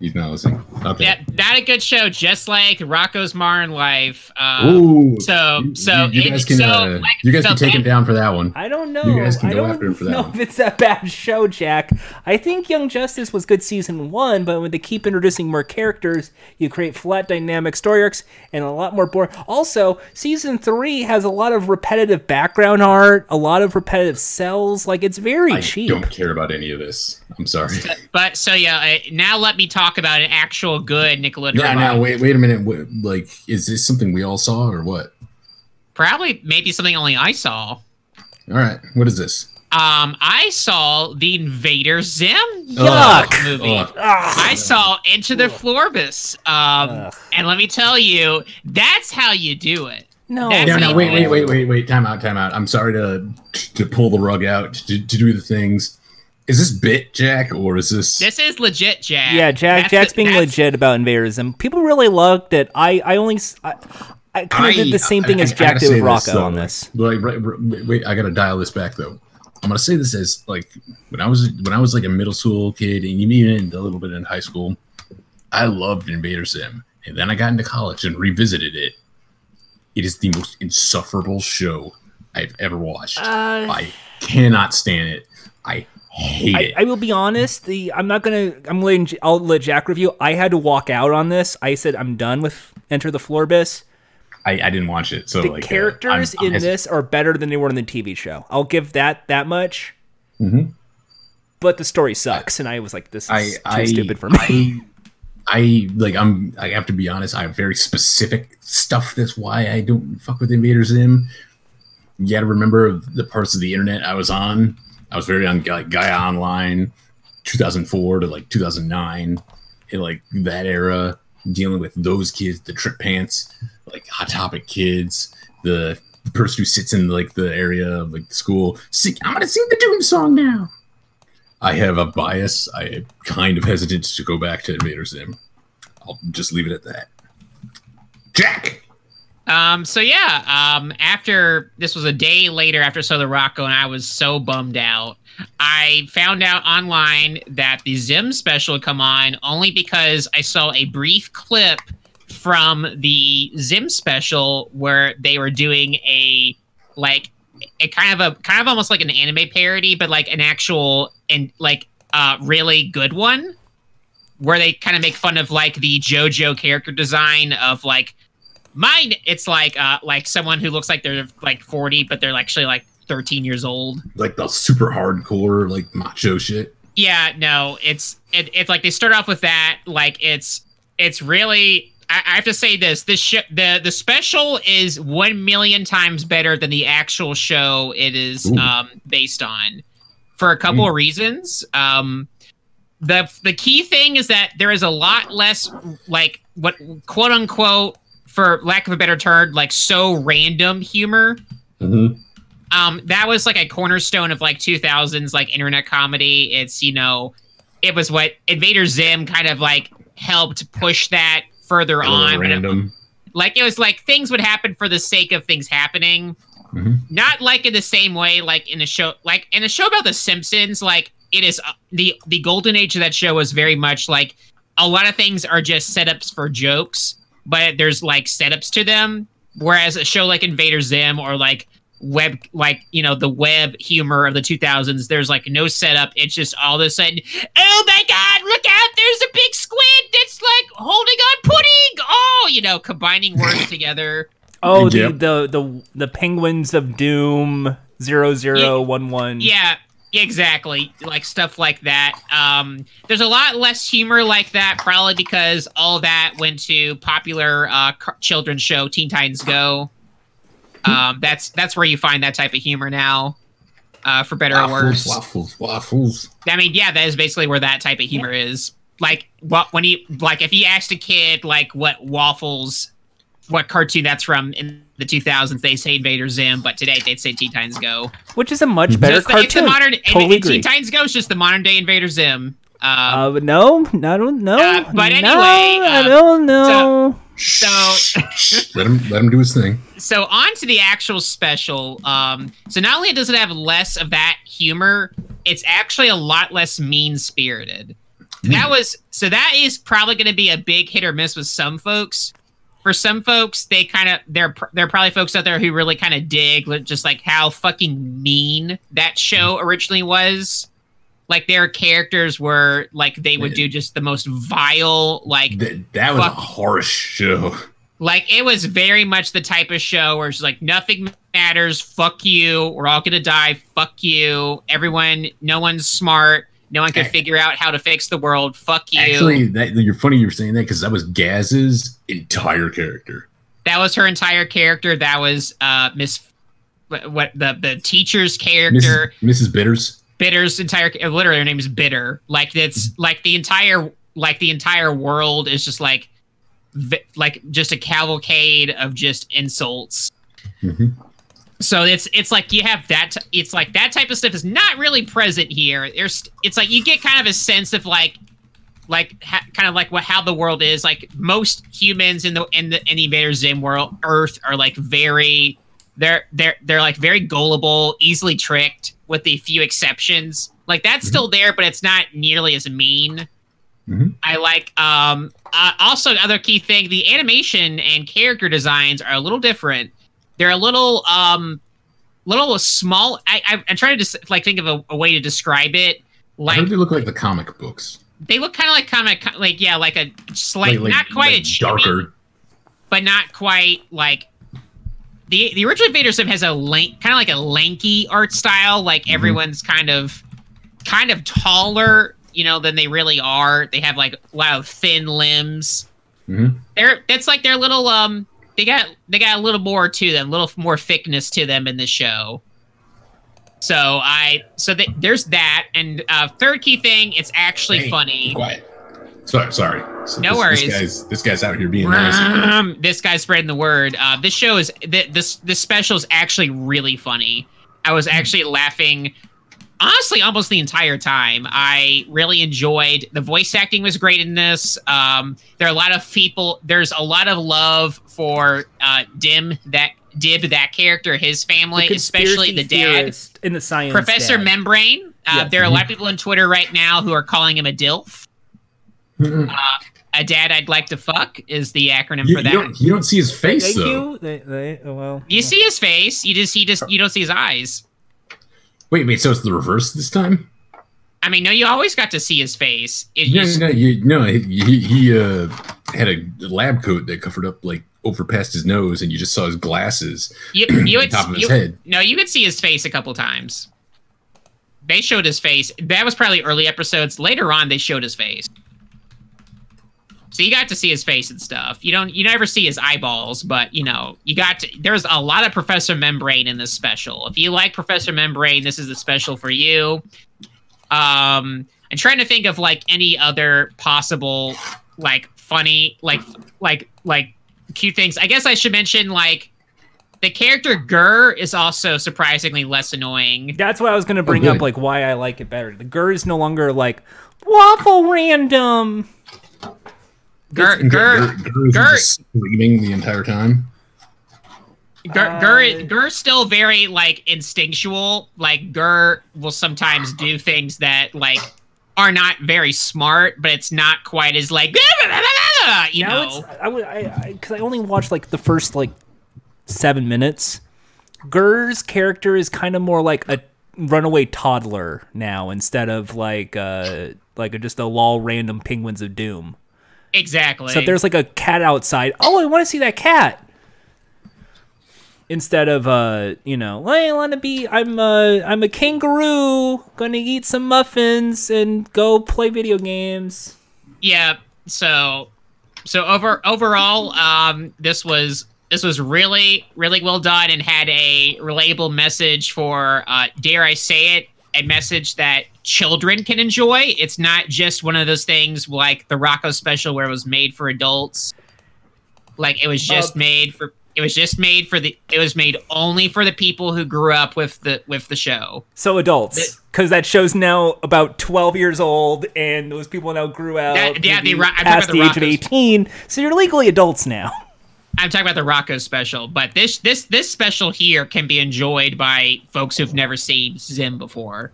He's not listening. Okay. Yeah, not a good show, just like Rocko's Modern Life. Um, Ooh. so- you, so you, you guys can so, uh, like, you guys so can take him down for that one. I don't know. You guys can I go after him for that know one. if it's that bad show, Jack. I think Young Justice was good season one, but when they keep introducing more characters, you create flat dynamic story arcs and a lot more boring. Also, season three has a lot of repetitive background art, a lot of repetitive cells. Like it's very I cheap. don't care about any of this. I'm sorry. But so yeah, uh, now let me talk about an actual good Nickelodeon. Yeah, now, wait, wait a minute. Wait, like, is this something we all saw or what? Probably maybe something only I saw. All right, what is this? Um, I saw the Invader Zim Yuck. movie. Ugh. I saw Into the Florpus. Um, Ugh. and let me tell you, that's how you do it. No, That's No, no, wait, wait, wait, wait, wait. Time out, time out. I'm sorry to to pull the rug out to, to do the things. Is this bit, Jack, or is this? This is legit, Jack. Yeah, Jack. That's Jack's it- being that's- legit about Invader Zim. People really loved it. I, I only, s- I, I kind of did the same thing I- as I Jack gotta did with Rocko though, on this. Like, right, right, wait, wait, I gotta dial this back though. I'm gonna say this as like when I was when I was like a middle school kid, and even a little bit in high school, I loved Invader Zim, and then I got into college and revisited it. It is the most insufferable show I've ever watched. Uh, I cannot stand it. I hate I, it. I will be honest. The I'm not gonna. I'm letting. I'll let Jack review. I had to walk out on this. I said I'm done with Enter the Florpus. I, I didn't watch it. So The like, uh, characters I'm- I'm in this are better than they were in the TV show. I'll give that that much. Mhm. But the story sucks, and I was like, this is I, too I, stupid for me. I, I like. I'm. I have to be honest. I have very specific stuff. That's why I don't fuck with Invader Zim. You got to remember the parts of the internet I was on. I was very on like Gaia Online, 2004 to like 2009, in like that era, dealing with those kids, the trip pants, like Hot Topic kids, the person who sits in like the area of like the school. I'm gonna sing the Doom song now. I have a bias. I kind of hesitant to go back to Invader Zim. I'll just leave it at that. Jack. Um, so yeah, um, after this was a day later after Solar Rocko, and I was so bummed out. I found out online that the Zim special had come on only because I saw a brief clip from the Zim special where they were doing a like a kind of a kind of almost like an anime parody, but like an actual and like uh really good one where they kind of make fun of like the JoJo character design of like mine, it's like uh like someone who looks like they're like 40, but they're actually like 13 years old. Like the super hardcore, like macho shit. Yeah, no, it's it, it's like they start off with that. Like it's it's really. I, I have to say this: this sh- the the special is one million times better than the actual show it is Ooh. um, based on, for a couple of reasons. Um, the the key thing is that there is a lot less like what quote unquote, for lack of a better term, like so random humor Mm-hmm. um that was like a cornerstone of like 2000s like internet comedy it's you know it was what invader zim kind of like helped push that further on it- random. like it was like things would happen for the sake of things happening Mhm. not like in the same way like in a show like in a show about the simpsons like it is uh, the the golden age of that show was very much like a lot of things are just setups for jokes but there's like setups to them. Whereas a show like invader zim or like web like you know the web humor of the 2000s there's like no setup. It's just all of a sudden oh my god look out there's a big squid that's like holding on pudding oh you know combining words together. Oh, the, Yep. the the the penguins of doom zero zero one one. Yeah, exactly. Like stuff like that. Um, there's a lot less humor like that, probably because all that went to popular uh, children's show Teen Titans Go. Um, that's that's where you find that type of humor now, uh, for better or worse. waffles, waffles. I mean, yeah, that is basically where that type of humor is. Like, what when he like, if he asked a kid like what waffles, what cartoon that's from in the 2000s, they say Invader Zim, but today they'd say Teen Titans Go. which is a much better Just the, cartoon. it's the modern totally and, and agree. Teen Titans Go is just the modern day Invader Zim. Um, Uh, but no, no, no, no. Uh, but no, anyway, I uh, don't know. so let him let him do his thing. so on to the actual special. Um, so not only does it have less of that humor, it's actually a lot less mean spirited. That was so that is probably going to be a big hit or miss with some folks. For some folks, they kind of there are probably folks out there who really kind of dig just like how fucking mean that show mm-hmm. originally was. Like their characters were like they would do just the most vile like That, that was a Fuck. harsh show. like it was very much the type of show where it's like nothing matters. Fuck you. We're all gonna die. Fuck you. Everyone. No one's smart. No one can Ac- figure out how to fix the world. Fuck you. Actually, that you're funny you're saying that because that was Gaz's entire character. that was her entire character. That was uh Miss. What, what the the teacher's character, Mrs. Mrs. Bitters. Bitter's entire literally her name is Bitter. Like it's like the entire like the entire world is just like like just a cavalcade of just insults. Mhm. So it's it's like you have that t- it's like that type of stuff is not really present here. There's it's like you get kind of a sense of like like ha- kind of like what how the world is like most humans in the in the in the Invader Zim world Earth are like very they're they're they're like very gullible, easily tricked with a few exceptions. Like that's still there, but it's not nearly as mean. Mhm. I like um uh, also other key thing the animation and character designs are a little different. They're a little um little small. I, I I'm trying to just like think of a, a way to describe it. I Like they look like the comic books. they look kind of like comic like yeah like a slight not quite a chibi, darker. but not quite like the the original Invader Zim has a lank kind of like a lanky art style like Mhm. everyone's kind of kind of taller you know than they really are they have like a lot of thin limbs Mhm. they're that's like their little um they got they got a little more to them a little more thickness to them in the show so i so th- there's that and uh third key thing it's actually Hey, funny Quiet. Sorry, sorry. So No this, worries. This guy's, this guy's out here being nice. Um, this guy's spreading the word. Uh, this show is th- this this special is actually really funny. I was actually laughing, honestly, almost the entire time. I really enjoyed the voice acting was great in this. Um, there are a lot of people. There's a lot of love for uh, Dim that Dib that character, his family, The especially the dad. in the science. Professor dad. Membrane. Uh, Yes. There are a lot of people on Twitter right now who are calling him a DILF. Mhm. A dad I'd like to fuck is the acronym You, for you that. don't, you don't see his face Thank though. you. They, they, oh, well, You see his face. You just, you just, you don't see his eyes. Wait, wait. So it's the reverse this time? I mean, no, you always got to see his face. It No, just, no, you, no. He, he uh, had a lab coat that covered up like over past his nose, and you just saw his glasses You, on you would, top of his you- head. No, you could see his face a couple times. They showed his face. That was probably early episodes. Later on, they showed his face. So you got to see his face and stuff. You don't. You never see his eyeballs, but you know you got to. There's a lot of Professor Membrane in this special. If you like Professor Membrane, this is the special for you. Um, I'm trying to think of like any other possible like funny like like like cute things. I guess I should mention like the character GIR is also surprisingly less annoying. That's what I was gonna bring good. up, like why I like it better. The GIR is no longer like waffle random. GIR And GIR GIR is GIR- just screaming the entire time. GIR, GIR, GIR's still very like instinctual. Like GIR will sometimes do things that like are not very smart, but it's not quite as like you Now know. it's I would I because I, only watched like the first like seven minutes. GIR's character is kind of more like a runaway toddler now instead of like uh like a, just a lol random penguins of doom. Exactly. So if there's like a cat outside. Oh, I want to see that cat. Instead of uh, you know, I want to be. I'm uh, I'm a kangaroo. Gonna eat some muffins and go play video games. yeah. So so over overall, um, this was this was really really well done and had a relatable message for uh, dare I say it, a message that children can enjoy. It's not just one of those things like the Rocko special where it was made for adults. Like it was just Uh, made for it was just made for the it was made only for the people who grew up with the with the show. So adults, because that show's now about 12 years old, and those people now grew out That- yeah, the Ro- I'm talking past the the age of 18. So you're legally adults now. I'm talking about the Rocko special, but this this this special here can be enjoyed by folks who've never seen Zim before.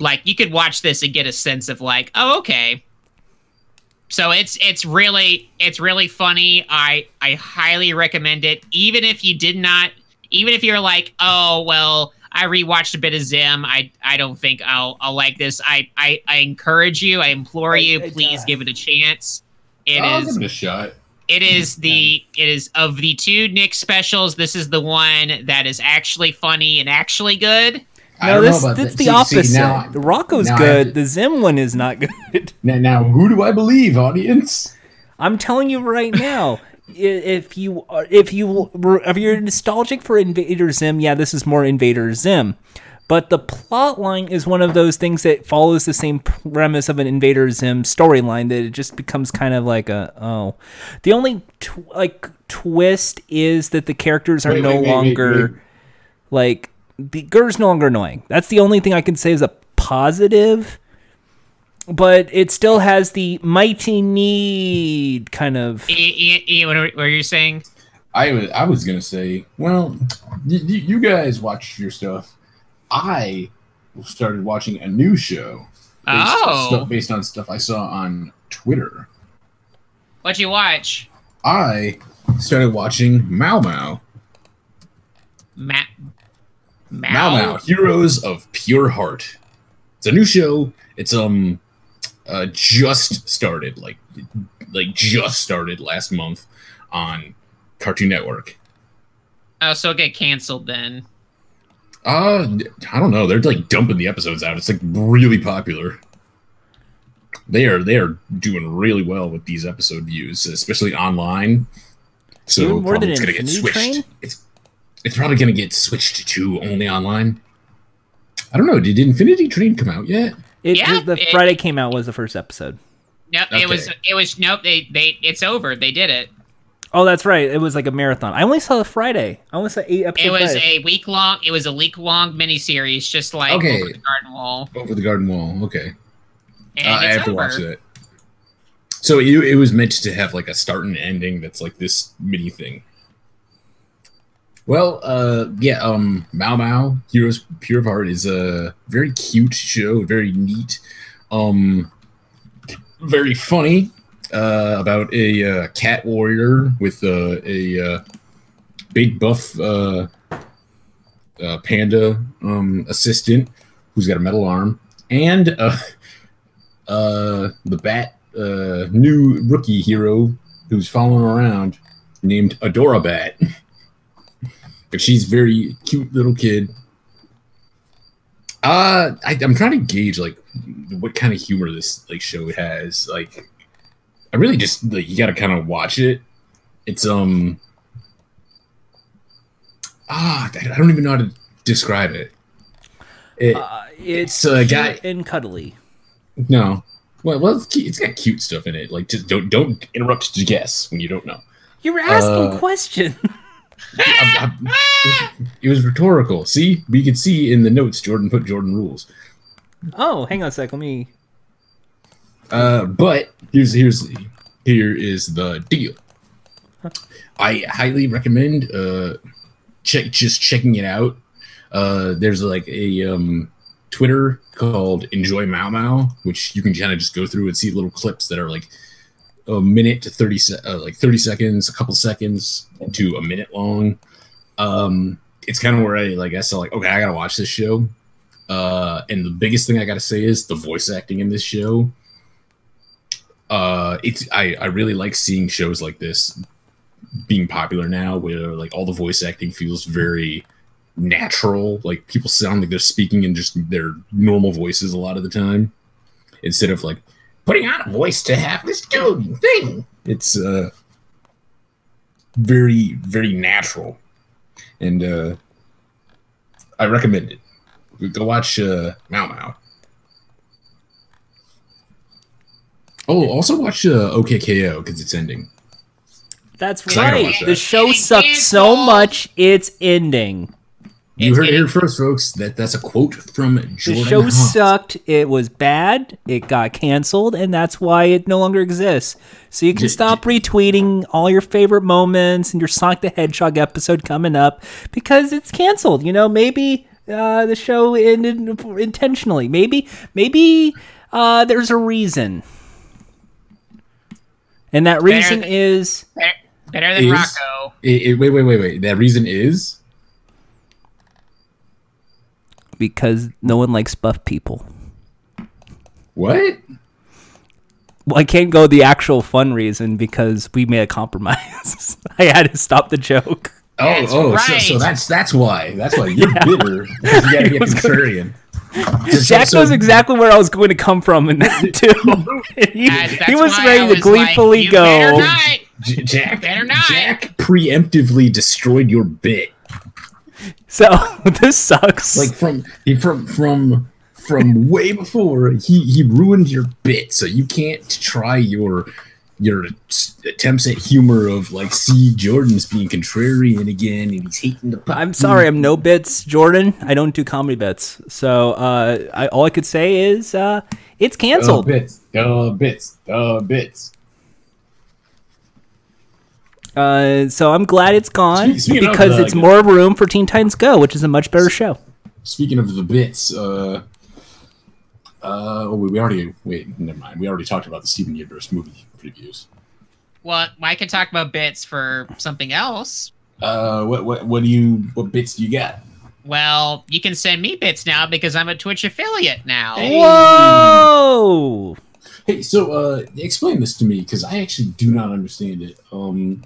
Like you could watch this and get a sense of like, oh okay. So it's it's really it's really funny. I I highly recommend it. Even if you did not, even if you're like, oh well, I rewatched a bit of Zim. I I don't think I'll I'll like this. I I, I encourage you. I implore you, I- I- please give it a chance. It I'll is give it a shot. it is the it is of the two Nick specials. This is the one that is actually funny and actually good. I No, this that's that. the See- opposite. see, now- the Rocko's now good. to- The Zim one is not good. Now, now, who do I believe, audience? I'm telling you right now. If you are, if you if you're nostalgic for Invader Zim, yeah, this is more Invader Zim. But the plot line is one of those things that follows the same premise of an Invader Zim storyline that it just becomes kind of like a oh. The only tw- like twist is that the characters are Wait, no wait, wait, longer like the GIR's no longer annoying. That's the only thing I can say is a positive. But it still has the mighty need kind of. E, e, e, what, are, what are you saying? I was, I was gonna say, well, y- y- you guys watch your stuff. I started watching a new show based, Oh. stuff, based on stuff I saw on Twitter. What'd you watch? I started watching Mao Mao. Ma- Mao Mao, Heroes of Pure Heart. It's a new show. It's um uh just started, like like just started last month on Cartoon Network. Oh, so it'll get canceled then. Uh I don't know. They're like dumping the episodes out. It's like really popular. They are they are doing really well with these episode views, especially online. So Even more than it's gonna get Infinity switched. Train? It's it's probably gonna get switched to only online. I don't know. Did Infinity Train come out yet? It, Yeah, the it- Friday came out was the first episode. Nope, it was it was nope. They they it's over. They did it. Oh, that's right. It was like a marathon. I only saw the Friday. I only saw eight episodes. It was Friday. a week long. It was a week long miniseries, just like Okay. over the garden wall. Over the Garden Wall. Okay. And Uh, I it's have to watch that. So it, it was meant to have like a start and ending that's like this mini thing. Well, uh, yeah, um, Mao Mau, Heroes Pure of Heart is a very cute show, very neat, um, very funny, uh, about a uh, cat warrior with uh, a uh, big buff uh, uh, panda um, assistant who's got a metal arm, and uh, uh, the bat uh, new rookie hero who's following around, named Adorabat. She's very cute little kid. Uh, I, I'm trying to gauge like what kind of humor this like show has. Like, I really just like you got to kind of watch it. It's um ah, I don't even know how to describe it. It Uh, it's It's a guy- and cuddly. no, well, well, it's, it's got cute stuff in it. Like, just don't don't interrupt to guess when you don't know. You're asking Uh, questions. I- I- it was rhetorical. See, we could see in the notes Jordan put Jordan rules. oh, hang on a sec. Let me. Uh, but here's here's here is the deal. I highly recommend uh check just checking it out. Uh, there's like a um Twitter called Enjoy Mao Mao, which you can kind of just go through and see little clips that are like a minute to 30 se- uh, like 30 seconds, a couple seconds to a minute long. Um, it's kind of where I like I saw like okay, I gotta watch this show. Uh, and the biggest thing I gotta say is the voice acting in this show uh it's i i really like seeing shows like this being popular now where like all the voice acting feels very natural like people sound like they're speaking in just their normal voices a lot of the time instead of like putting on a voice to have this dude thing it's uh very very natural and uh i recommend it go watch uh Mao Mao Oh, also watch uh, OK K.O. because it's ending. That's I gotta right. watch The show Getting sucked so much, it's ending. You It's heard it here first, folks. That that's a quote from Jordan. The show Hunt. sucked. It was bad. It got canceled, and that's why it no longer exists. So you can J- stop retweeting all your favorite moments and your Sonic the Hedgehog episode coming up because it's canceled. You know, maybe uh, the show ended intentionally. Maybe, maybe uh, there's a reason, and that reason than- is Better, better than Is- Rocko. It- it- wait, wait, wait, wait. That reason is because no one likes buff people. what? Well, I can't go the actual fun reason because we made a compromise. I had to stop the joke. Oh, That's oh, so, so that's that's why. That's why you're bitter. 'cause You gotta be a contrarian. Jack knows exactly where I was going to come from in that too. He, he was why I ready to gleefully like, go. better not. J- Jack, Better not. Jack preemptively destroyed your bit. So this sucks. Like from from from from way before he he ruined your bit, so you can't try your your attempts at humor of like see Jordan's being contrarian again and he's hating the. I'm sorry, I'm no bits, Jordan. I don't do comedy bits. So uh, I, all I could say is uh, it's canceled. bits, uh, bits, uh, bits. Uh, so I'm glad it's gone Speak- speaking of, because uh, it's more room for Teen Titans Go, which is a much better show. Speaking of the bits, uh, uh, oh, we already wait. Never mind. We already talked about the Steven Universe movie previews. Well, I can talk about bits for something else. Uh, what what what do you what bits do you get? Well, you can send me bits now because I'm a Twitch affiliate now. Whoa! Hey, so uh, explain this to me because I actually do not understand it. Um,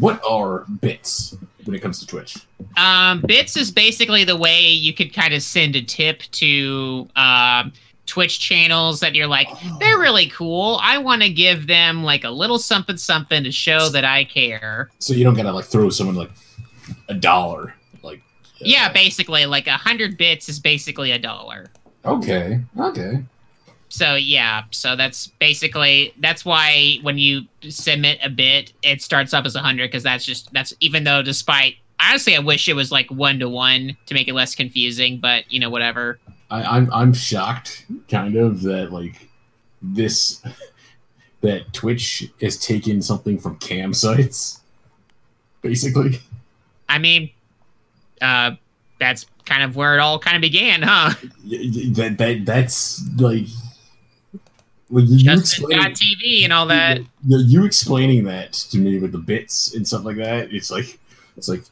what are bits when it comes to Twitch? Um, bits is basically the way you could kind of send a tip to um, Twitch channels that you're like, they're really cool. I want to give them like a little something something to show that I care. So you don't gotta like throw someone like a dollar, like. uh, Yeah, basically, like a hundred bits is basically a dollar. Okay. Okay. So yeah, so that's basically that's why when you submit a bit, it starts off as a hundred because that's just that's even though despite honestly, I wish it was like one to one to make it less confusing, but you know whatever. I, I'm I'm shocked, kind of, that like this that Twitch has taken something from cam sites, basically. I mean, uh, that's kind of where it all kind of began, huh? That that that's like. Like you explaining, Justin.tv and all that. you, you explaining that to me with the bits and stuff like that, it's like it's like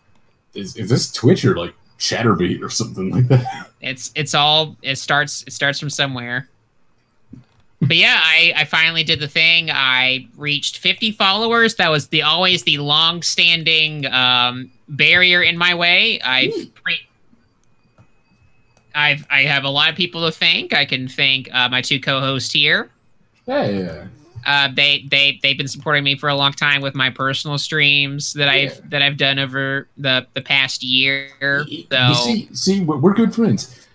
is, is this Twitch or like Chaturbate or something like that? It's it's all it starts it starts from somewhere. but yeah, I, I finally did the thing. I reached 50 followers. That was the always the long-standing um, barrier in my way. I've I've I have a lot of people to thank. I can thank uh, my two co-hosts here. Yeah, yeah. Uh, they they they've been supporting me for a long time with my personal streams that I've that I've done over the the past year. You see, see, we're, we're good friends.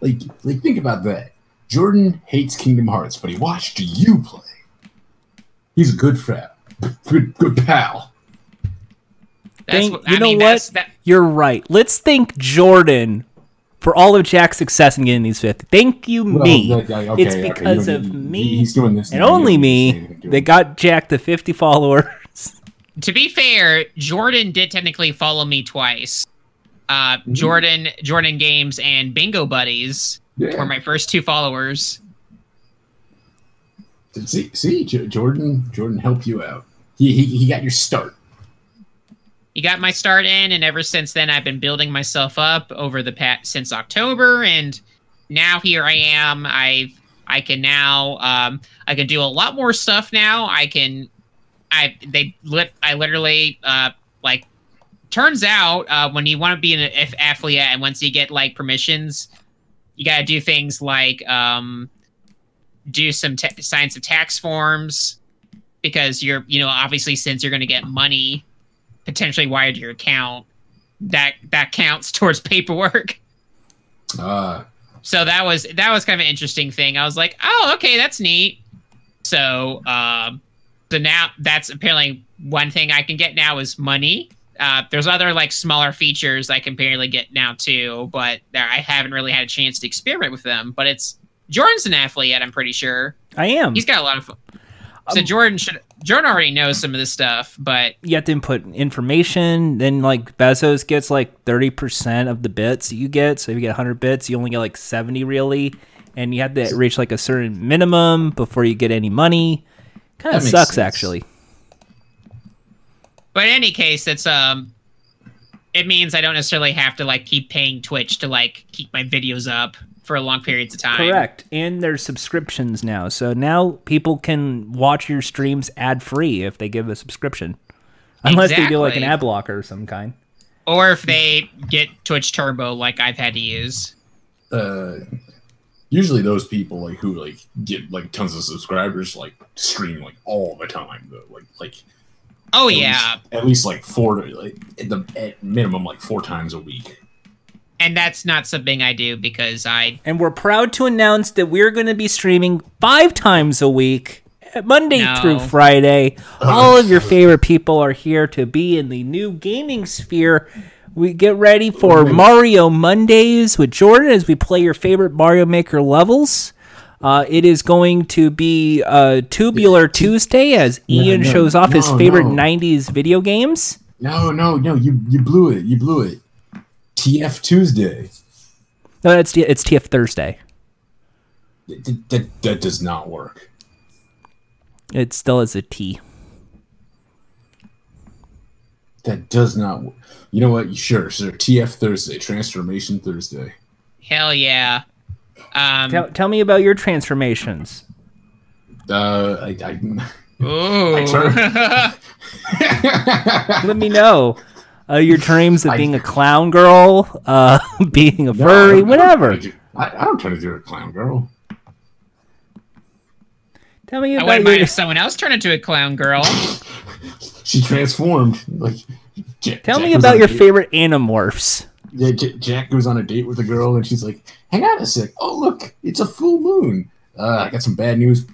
Like, like, think about that. Jordan hates Kingdom Hearts, but he watched you play. He's a good friend, good, good pal. that's Thank- what, you I know mean, what? that's- That, You're right. Let's thank Jordan for all of Jack's success in getting these 50. Thank you, Well, me. that- yeah, okay, it's okay, because don't of need- me He's doing this, and now, only don't need to say me anything to that got Jack the 50 followers. to be fair, Jordan did technically follow me twice. Uh, Jordan, Jordan Games, and Bingo Buddies Yeah. were my first two followers. See, see, Jordan, Jordan helped you out. He, he, he got your start. You got my start in, and ever since then, I've been building myself up over the past since October, and now here I am. I've I can now um, I can do a lot more stuff now. I can I they lit I literally uh, like turns out uh, when you want to be an affiliate and once you get like permissions, you got to do things like um, do some ta science of tax forms because you're you know obviously since you're to get money potentially wired to your account that that counts towards paperwork Uh, so that was that was kind of an interesting thing i was like oh okay that's neat so um so now that's apparently one thing i can get now is money uh, there's other like smaller features I can barely get now too, but there I haven't really had a chance to experiment with them. But it's Jordan's an affiliate, I'm pretty sure. I am. He's got a lot of fun. So Jordan should Jordan already knows some of this stuff, but you have to input information. Then like Bezos gets like thirty percent of the bits you get. So if you get hundred bits, you only get like seventy really, and you have to reach like a certain minimum before you get any money. Kind of sucks sense. actually. but in any case, it's um it means I don't necessarily have to like keep paying Twitch to like keep my videos up for a long periods of time. Correct. And there's subscriptions now. So now people can watch your streams ad free if they give a subscription. Unless they do like an ad blocker of some kind. Or if they get Twitch Turbo like I've had to use. uh, usually those people like who like get like tons of subscribers like stream like all the time though. Like like Oh at yeah. least, at least like four to like at the at minimum like four times a week. And that's not something I do because I And we're proud to announce that we're going to be streaming five times a week, Monday No. through Friday. All of your favorite people are here to be in the new gaming sphere. We get ready for Mario Mondays with Jordan as we play your favorite Mario Maker levels. Uh, it is going to be uh, Tubular Tuesday as Ian no, shows off his favorite no. 90s video games. No, no, no, you you blew it. You blew it. TF Tuesday. No, it's, it's TF Thursday. That, that, that does not work. It still is a T. That does not. wo- You know what? Sure, sure. TF Thursday, Transformation Thursday. hell yeah. Um Tell, tell me about your transformations. Uh, I, I ooh. Let me know. Uh, your dreams of I- being a clown girl, uh, being a furry, I whatever. try do- I, I don't try to do a clown girl. Tell me I about wouldn't mind your. if someone else turned into a clown girl. She transformed. Like, Ja- Tell Jack me about your date- favorite animorphs. Yeah, J- Jack goes on a date with a girl, and she's like, "Hang on a sec. Oh, look, it's a full moon. Uh, I got some bad news."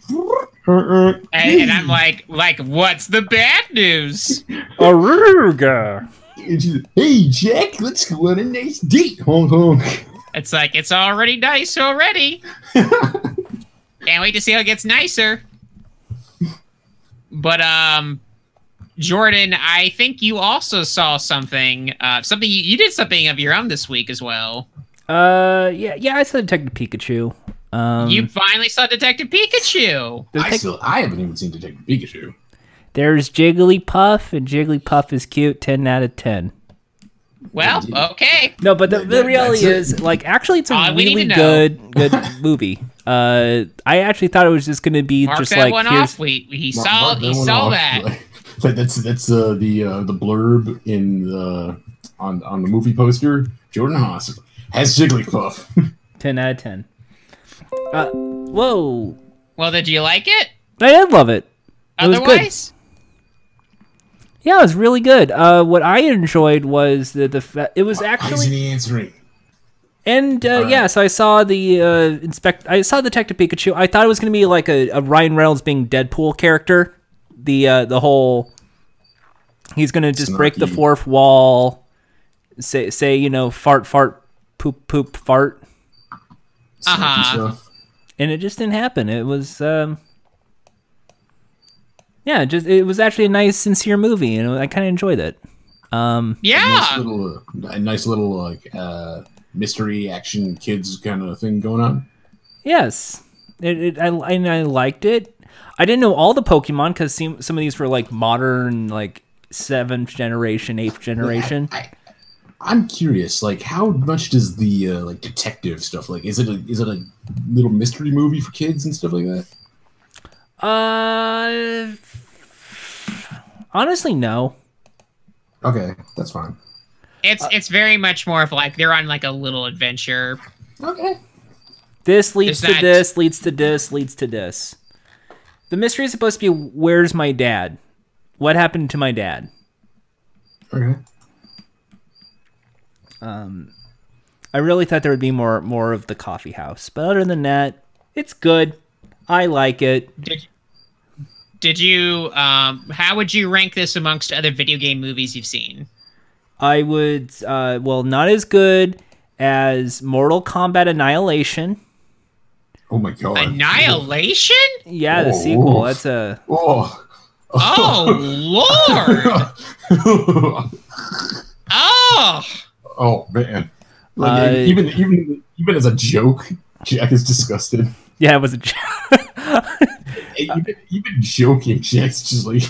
And, and I'm like, like, what's the bad news? Aruga. And she's "Hey, Jack, let's go on a nice date, honk honk." It's like it's already nice already. Can't wait to see how it gets nicer. But um, Jordan, I think you also saw something. Uh, something you, you did something of your own this week as well. Uh, yeah, yeah. I saw Detective Pikachu. Um, you finally saw Detective Pikachu. there's, I still, I haven't even seen Detective Pikachu. There's Jigglypuff, and Jigglypuff is cute. Ten out of ten. Well, okay. No, but the, the reality is, like, actually, it's a All we need really good, good movie. Uh, I actually thought it was just going to be Mark just like one here's off. We he Mark- saw mark he saw off. that. That- that's that's uh, the uh, the blurb in the on on the movie poster. Jordan Haas has Jigglypuff. 10 out of 10. Uh, whoa. Well, did you like it? I did love it. It was good. Otherwise, Yeah, it was really good. Uh, what I enjoyed was the the fa- it was actually isn't he answering? and uh, Alright. yeah. So I saw the uh, inspect. I saw Detective Pikachu. I thought it was gonna be like a, a Ryan Reynolds being Deadpool character. The uh, the whole he's gonna just break the fourth wall. Say say you know fart fart poop poop fart, Snacky Uh-huh. and it just didn't happen. It was um. Yeah, just it was actually a nice, sincere movie, and I kind of enjoyed it. Um, Nice yeah. little, uh, a nice little like uh, mystery action kids kind of thing going on. Yes, it, it I and I liked it. I didn't know all the Pokemon because some some of these were like modern, like seventh generation, eighth generation. I, I'm curious, like how much does the uh, like detective stuff like? Is it a is it a little mystery movie for kids and stuff like that? Uh, honestly, no. Okay, that's fine. It's it's very much more of like they're on like a little adventure. Okay. This leads Is to that- this, leads to this, leads to this. The mystery is supposed to be where's my dad? What happened to my dad? Okay. Um, I really thought there would be more more of the coffee house, but other than that, it's good. I like it. Did did you um how would you rank this amongst other video game movies you've seen? I would, uh, well, not as good as Mortal Kombat Annihilation. Oh my god. Annihilation? Yeah, the Oh. sequel. That's a Oh. Oh lord! Oh, oh man. Like Uh, even even even as a joke, Jack is disgusted. yeah, it was a. j- even, even joking, Jack's just like,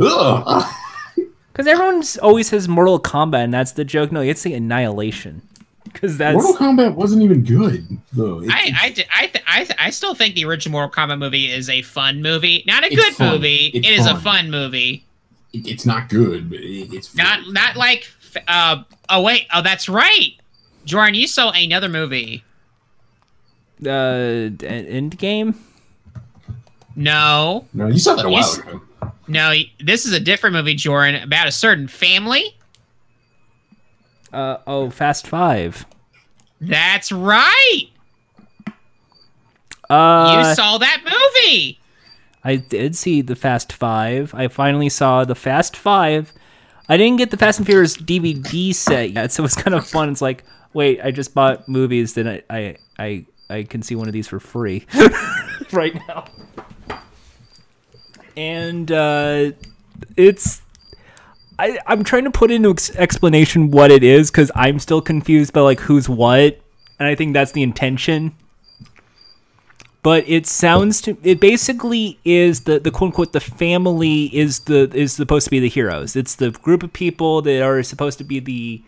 ugh. Because everyone always says Mortal Kombat, and that's the joke. No, it's the Annihilation. Because that's Mortal Kombat wasn't even good though. It- I I di- I th- I, th- I still think the original Mortal Kombat movie is a fun movie, not a good fun. movie. It's It is a fun. fun movie. it- it's not good, but it, it's Not fun. not like uh oh wait oh that's right, Jordan you saw another movie. uh, end game. No, No, you saw that a while Yes. ago. no, this is a different movie, Jordan, about a certain family. Uh, oh, Fast Five. That's right. Uh, you saw that movie. I did see the Fast Five. I finally saw the Fast Five. I didn't get the Fast and Furious DVD set yet, so it's kind of fun. It's like, wait, I just bought movies, then I I I, I can see one of these for free right now. And uh, it's I I'm trying to put into ex- explanation what it is because I'm still confused by like who's what, and I think that's the intention but it sounds to it basically is the the quote unquote the family is the is supposed to be the heroes. It's the group of people that are supposed to be the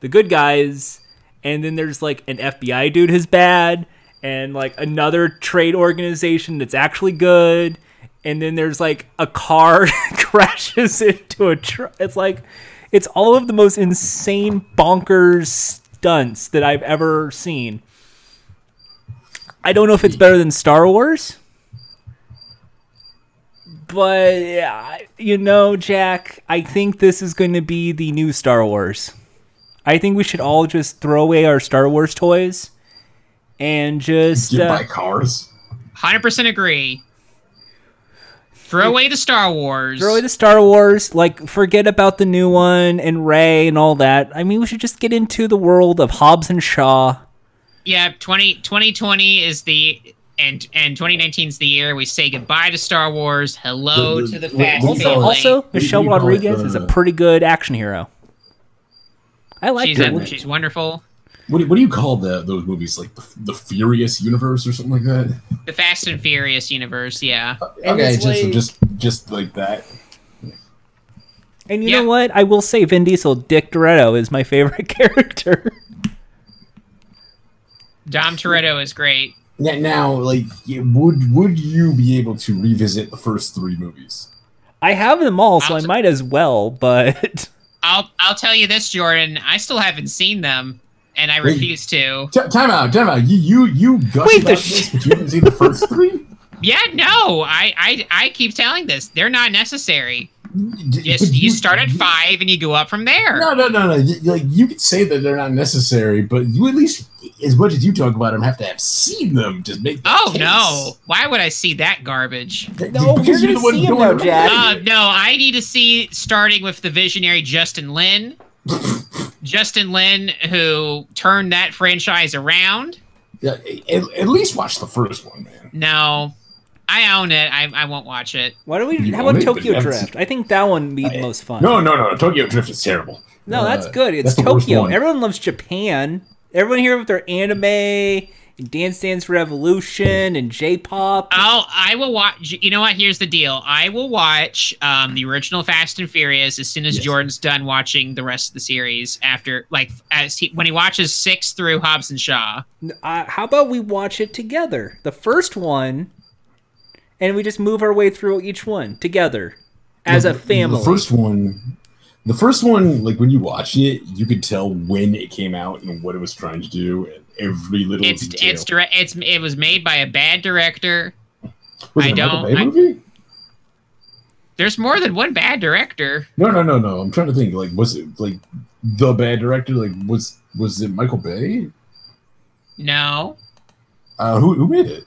the good guys, and then there's like an FBI dude who's bad, and like another trade organization that's actually good, and then there's like a car crashes into a truck. It's like it's all of the most insane bonkers stunts that I've ever seen. I don't know if it's better than Star Wars, but yeah, you know, Jack, I think this is going to be the new Star Wars. I think we should all just throw away our Star Wars toys and just Get uh, by cars. Hundred percent agree. Throw away the Star Wars. throw away the Star Wars. Like, forget about the new one and Rey and all that. I mean, we should just get into the world of Hobbs and Shaw. yeah, 20, 2020 is the and and 2019 is the year we say goodbye to Star Wars. Hello The- the- to the what- Fast what do family. Also, Michelle? Rodriguez is a Uh, pretty good action hero. I like she's her. a, she's wonderful. What do, what do you call the, those movies? Like the, the Furious Universe or something like that? The Fast and Furious universe. Yeah. And okay, just like- just just like that. And you Yeah. know what? I will say Vin Diesel, Dick Toretto, is my favorite character. Dom Toretto is great. Now, now, like, would would you be able to revisit the first three movies? I have them all, so I I'll- might as well. But I'll I'll tell you this, Jordan. I still haven't seen them, and I refuse to. T- time out, time out. You you you gush Wait, the about sh- this, but you haven't seen the first three. Yeah, no, I I I keep telling this. They're not necessary. Just But you start at five and you go up from there. No, no, no, no. You- Like you could say that they're not necessary, but you at least, as much as you talk about them, have to have seen them to make. that Oh case. no! Why would I see that garbage? No, Because you're the gonna one see 'em going now, around. Jack. Uh, no, I need to see starting with the visionary Justin Lin. Justin Lin, who turned that franchise around. Yeah, at, at least watch the first one, man. No, I own it. I, I won't watch it. why don't we? You How about it, Tokyo haven't Drift? I think that one would be the most fun. No, no, no. Tokyo Drift is terrible. No, that's Uh, good. It's that's Tokyo. Everyone loves Japan. Everyone here with their anime and Dance Dance Revolution and J-pop. I'll I will watch. You know what? Here's the deal. I will watch um, the original Fast and Furious as soon as Yes. Jordan's done watching the rest of the series. After like as he when he watches six through Hobbs and Shaw. Uh, how about we watch it together? The first one, and we just move our way through each one together as a The- family. The first one, the first one, like when you watch it, you could tell when it came out and what it was trying to do, and every little It's detail. it's direct. It's it was made by a bad director. Was I it a Michael don't- Bay I- movie? There's more than one bad director. No, no, no, no. I'm trying to think. Like, was it like the bad director? Like, was was it Michael Bay? No, Uh, who who made it?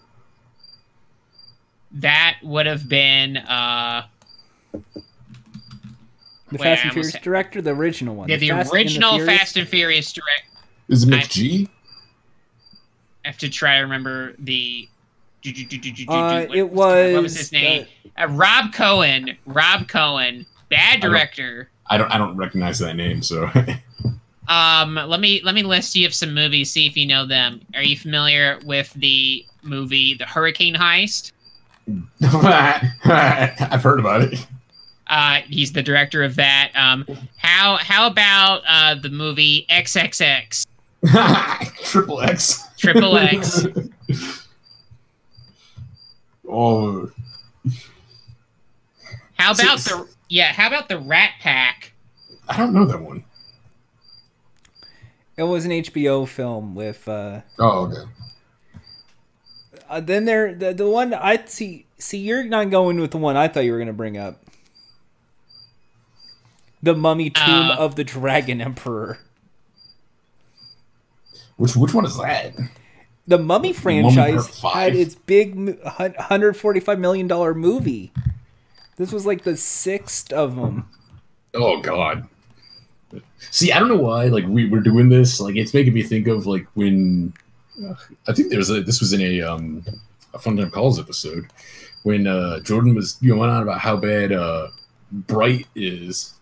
that would have been uh the wait, Fast and Furious almost- director, the original one. yeah, the Fast and original Fast and Furious director. Is it I- McG? I have to try to remember the. Uh, what- it was. what was his name? Uh, Rob Cohen. Rob Cohen, bad don't- director. I don't I don't recognize that name. So Um, let me let me list you of some movies. See if you know them. Are you familiar with the movie The Hurricane Heist? I've heard about it. Uh, he's the director of that. Um, how how about uh the movie XXX? Triple X. Triple X. oh, How about So- the yeah? How about the Rat Pack? I don't know that one. It was an HBO film with. Uh, Oh, okay. uh, then there, the the one I see. See, you're not going with the one I thought you were going to bring up. The Mummy Tomb Uh, of the Dragon Emperor. Which which one is that? The Mummy franchise had its big 145 million dollar movie. This was like the sixth of them. Oh God. See, I don't know why. Like we were doing this. Like it's making me think of like when I think there's a this was in a um a fun time calls episode when uh Jordan was going on about how bad uh Bright is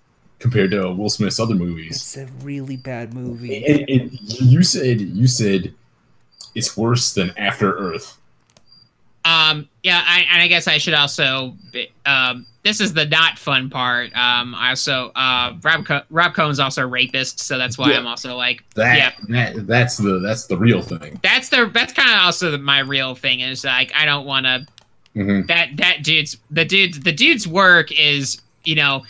compared to Will Smith's other movies. It's a really bad movie. And, and you said you said it's worse than After Earth. Um, yeah, I, and I guess I should also. Um, this is the not fun part. Um, I also uh, Rob Co- Rob Cohen's also a rapist, so that's why Yeah. I'm also like, That, yeah, that that's the that's the real thing. that's the that's kind of also the, my real thing is like I don't want to Mhm. that that dude's the dude's the dude's work is you know,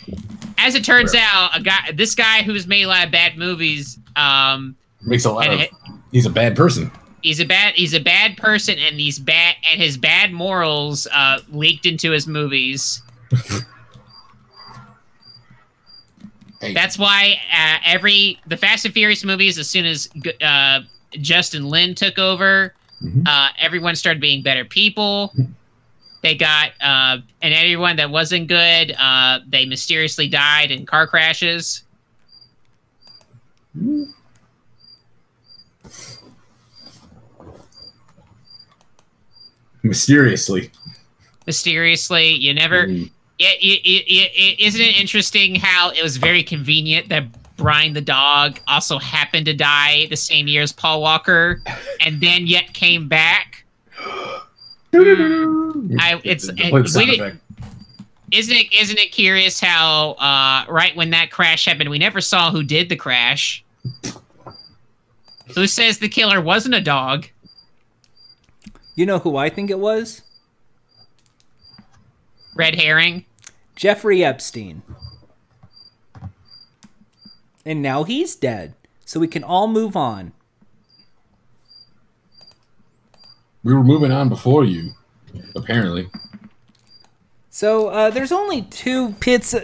as it turns Right. out, a guy this guy who's made a lot of bad movies. Um, Makes a lot of. it- He's a bad person. he's a bad he's a bad person and he's bad and his bad morals uh leaked into his movies Hey, that's why uh, every the fast and furious movies as soon as uh justin lin took over Mhm. uh everyone started being better people they got uh and everyone that wasn't good uh they mysteriously died in car crashes mysteriously. mysteriously you never it, it, it, it, isn't it interesting how it was very convenient that Brian the dog also happened to die the same year as Paul Walker, and then yet came back? I- it's- Play it- the sound we did- effect. Isn't it isn't it curious how uh, right when that crash happened, we never saw who did the crash? Who says the killer wasn't a dog? You know who I think it was? Red herring. Jeffrey Epstein. And now he's dead. So we can all move on. We were moving on before you, apparently. So uh, there's only two pits.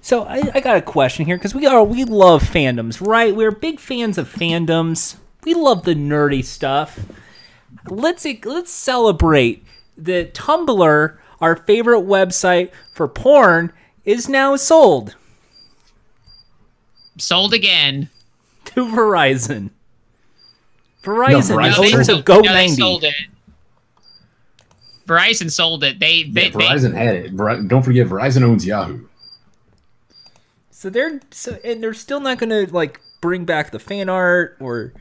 So I, I got a question here because we are we love fandoms, right? We're big fans of fandoms. We love the nerdy stuff. Let's let's celebrate that Tumblr, our favorite website for porn, is now sold Sold again. to Verizon. Verizon, Verizon the they owners sold- of Go no, they 90. sold it. Verizon sold it. They, they, Yeah, Verizon had it. Ver- don't forget, Verizon owns Yahoo. So they're so and they're still not gonna like bring back the fan art or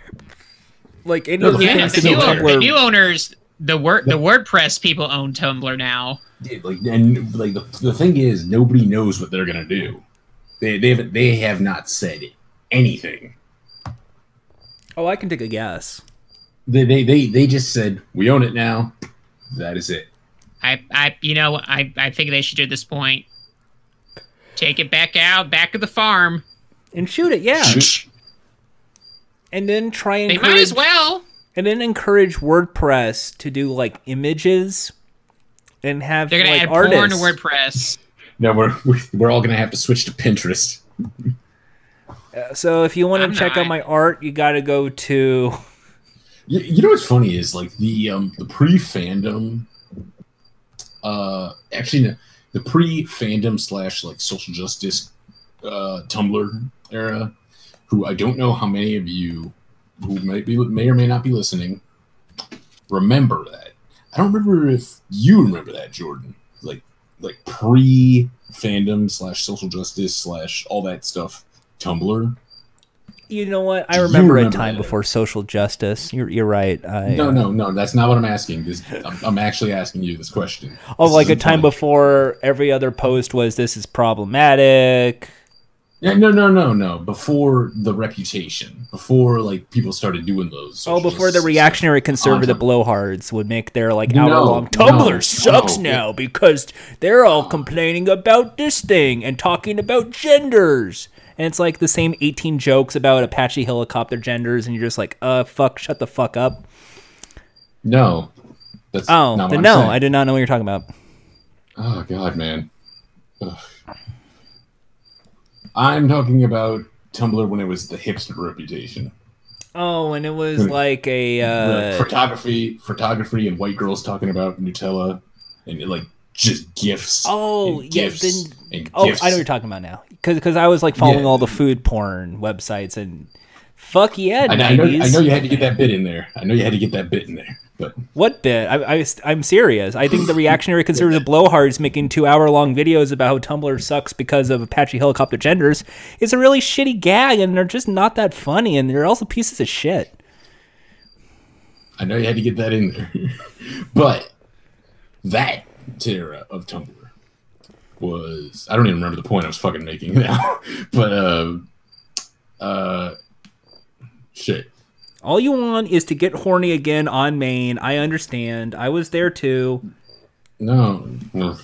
like any No, of the the yeah, things the new, the owner, the new owners, the word, the WordPress people own Tumblr now. Yeah, like and like the, the thing is, nobody knows what they're gonna do. They they have, they have not said anything. Oh, I can take a guess. They, they they they just said we own it now. That is it. I, I, you know, I, I think they should do at this point. Take it back out, back of the farm. And shoot it, yeah. And then try and They might as well. and then encourage WordPress to do like images and have They're gonna like add artists. porn to WordPress. No, we're we're- we're all gonna have to switch to Pinterest. Uh, so if you want to I'm check out my art, you got to go to You, you know what's funny is like the um the pre fandom, uh, actually the pre fandom slash like social justice, uh, Tumblr era. Who I don't know how many of you who might be may or may not be listening remember that. I don't remember if you remember that, Jordan. Like like pre fandom slash social justice slash all that stuff. Tumblr. You know what? I you remember, a time before social justice. You're you're right. I, No, no, no. That's not what I'm asking. This, I'm, I'm actually asking you this question. Oh, This like a time funny. before every other post was this is problematic. Yeah, no, no, no, no. Before the reputation, before like people started doing those. Oh, before the reactionary conservative blowhards would make their like hour long no, Tumblr sucks no. now because they're all complaining about this thing and talking about genders. And it's like the same 18 jokes about Apache helicopter genders, and you're just like, uh, fuck, shut the fuck up. No, that's Oh, not what I'm no, saying. I did not know what you're talking about. Oh God, man. Ugh. I'm talking about Tumblr when it was the hipster reputation. Oh, and it was like a. Uh, photography, photography, and white girls talking about Nutella and like just gifts. Oh, yeah, gifts then- and oh, gifts. I know what you're talking about now. Because I was like following Yeah. all the food porn websites and. Fuck yeah, I, know- I know, I know you had to get that bit in there. I know you had to get that bit in there. But What bit? I, I, I'm serious. I think the reactionary conservative blowhards making two hour long videos about how Tumblr sucks because of Apache helicopter genders is a really shitty gag, and they're just not that funny, and they're also pieces of shit. I know you had to get that in there. but that era of Tumblr was I don't even remember the point I was fucking making now. but uh uh shit. All you want is to get horny again on Maine. I understand. I was there too. No, no.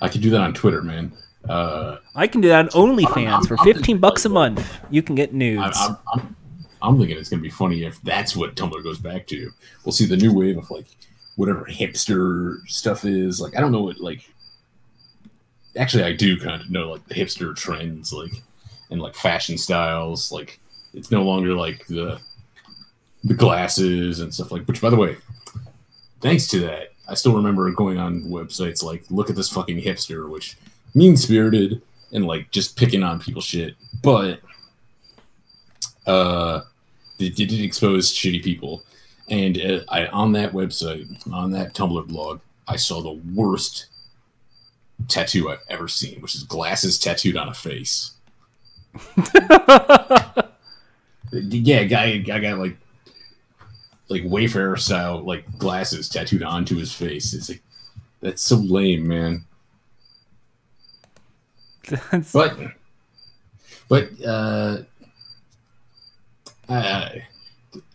I could do that on Twitter, man. Uh I can do that on OnlyFans for I'm- 15 bucks a month. You can get nudes. I'm, I'm I'm thinking it's gonna be funny if that's what Tumblr goes back to. We'll see the new wave of like whatever hipster stuff is. Like I don't know what like. Actually, I do kind of know like the hipster trends, like and like fashion styles. Like it's no longer like the the glasses and stuff like. Which, by the way, thanks to that, I still remember going on websites like look at this fucking hipster, which mean spirited and like just picking on people shit, but uh, they did expose shitty people. And uh, I on that website, on that Tumblr blog, I saw the worst tattoo I've ever seen, which is glasses tattooed on a face. yeah, guy, I got like like Wayfarer style like glasses tattooed onto his face. It's like that's so lame, man. But but uh, uh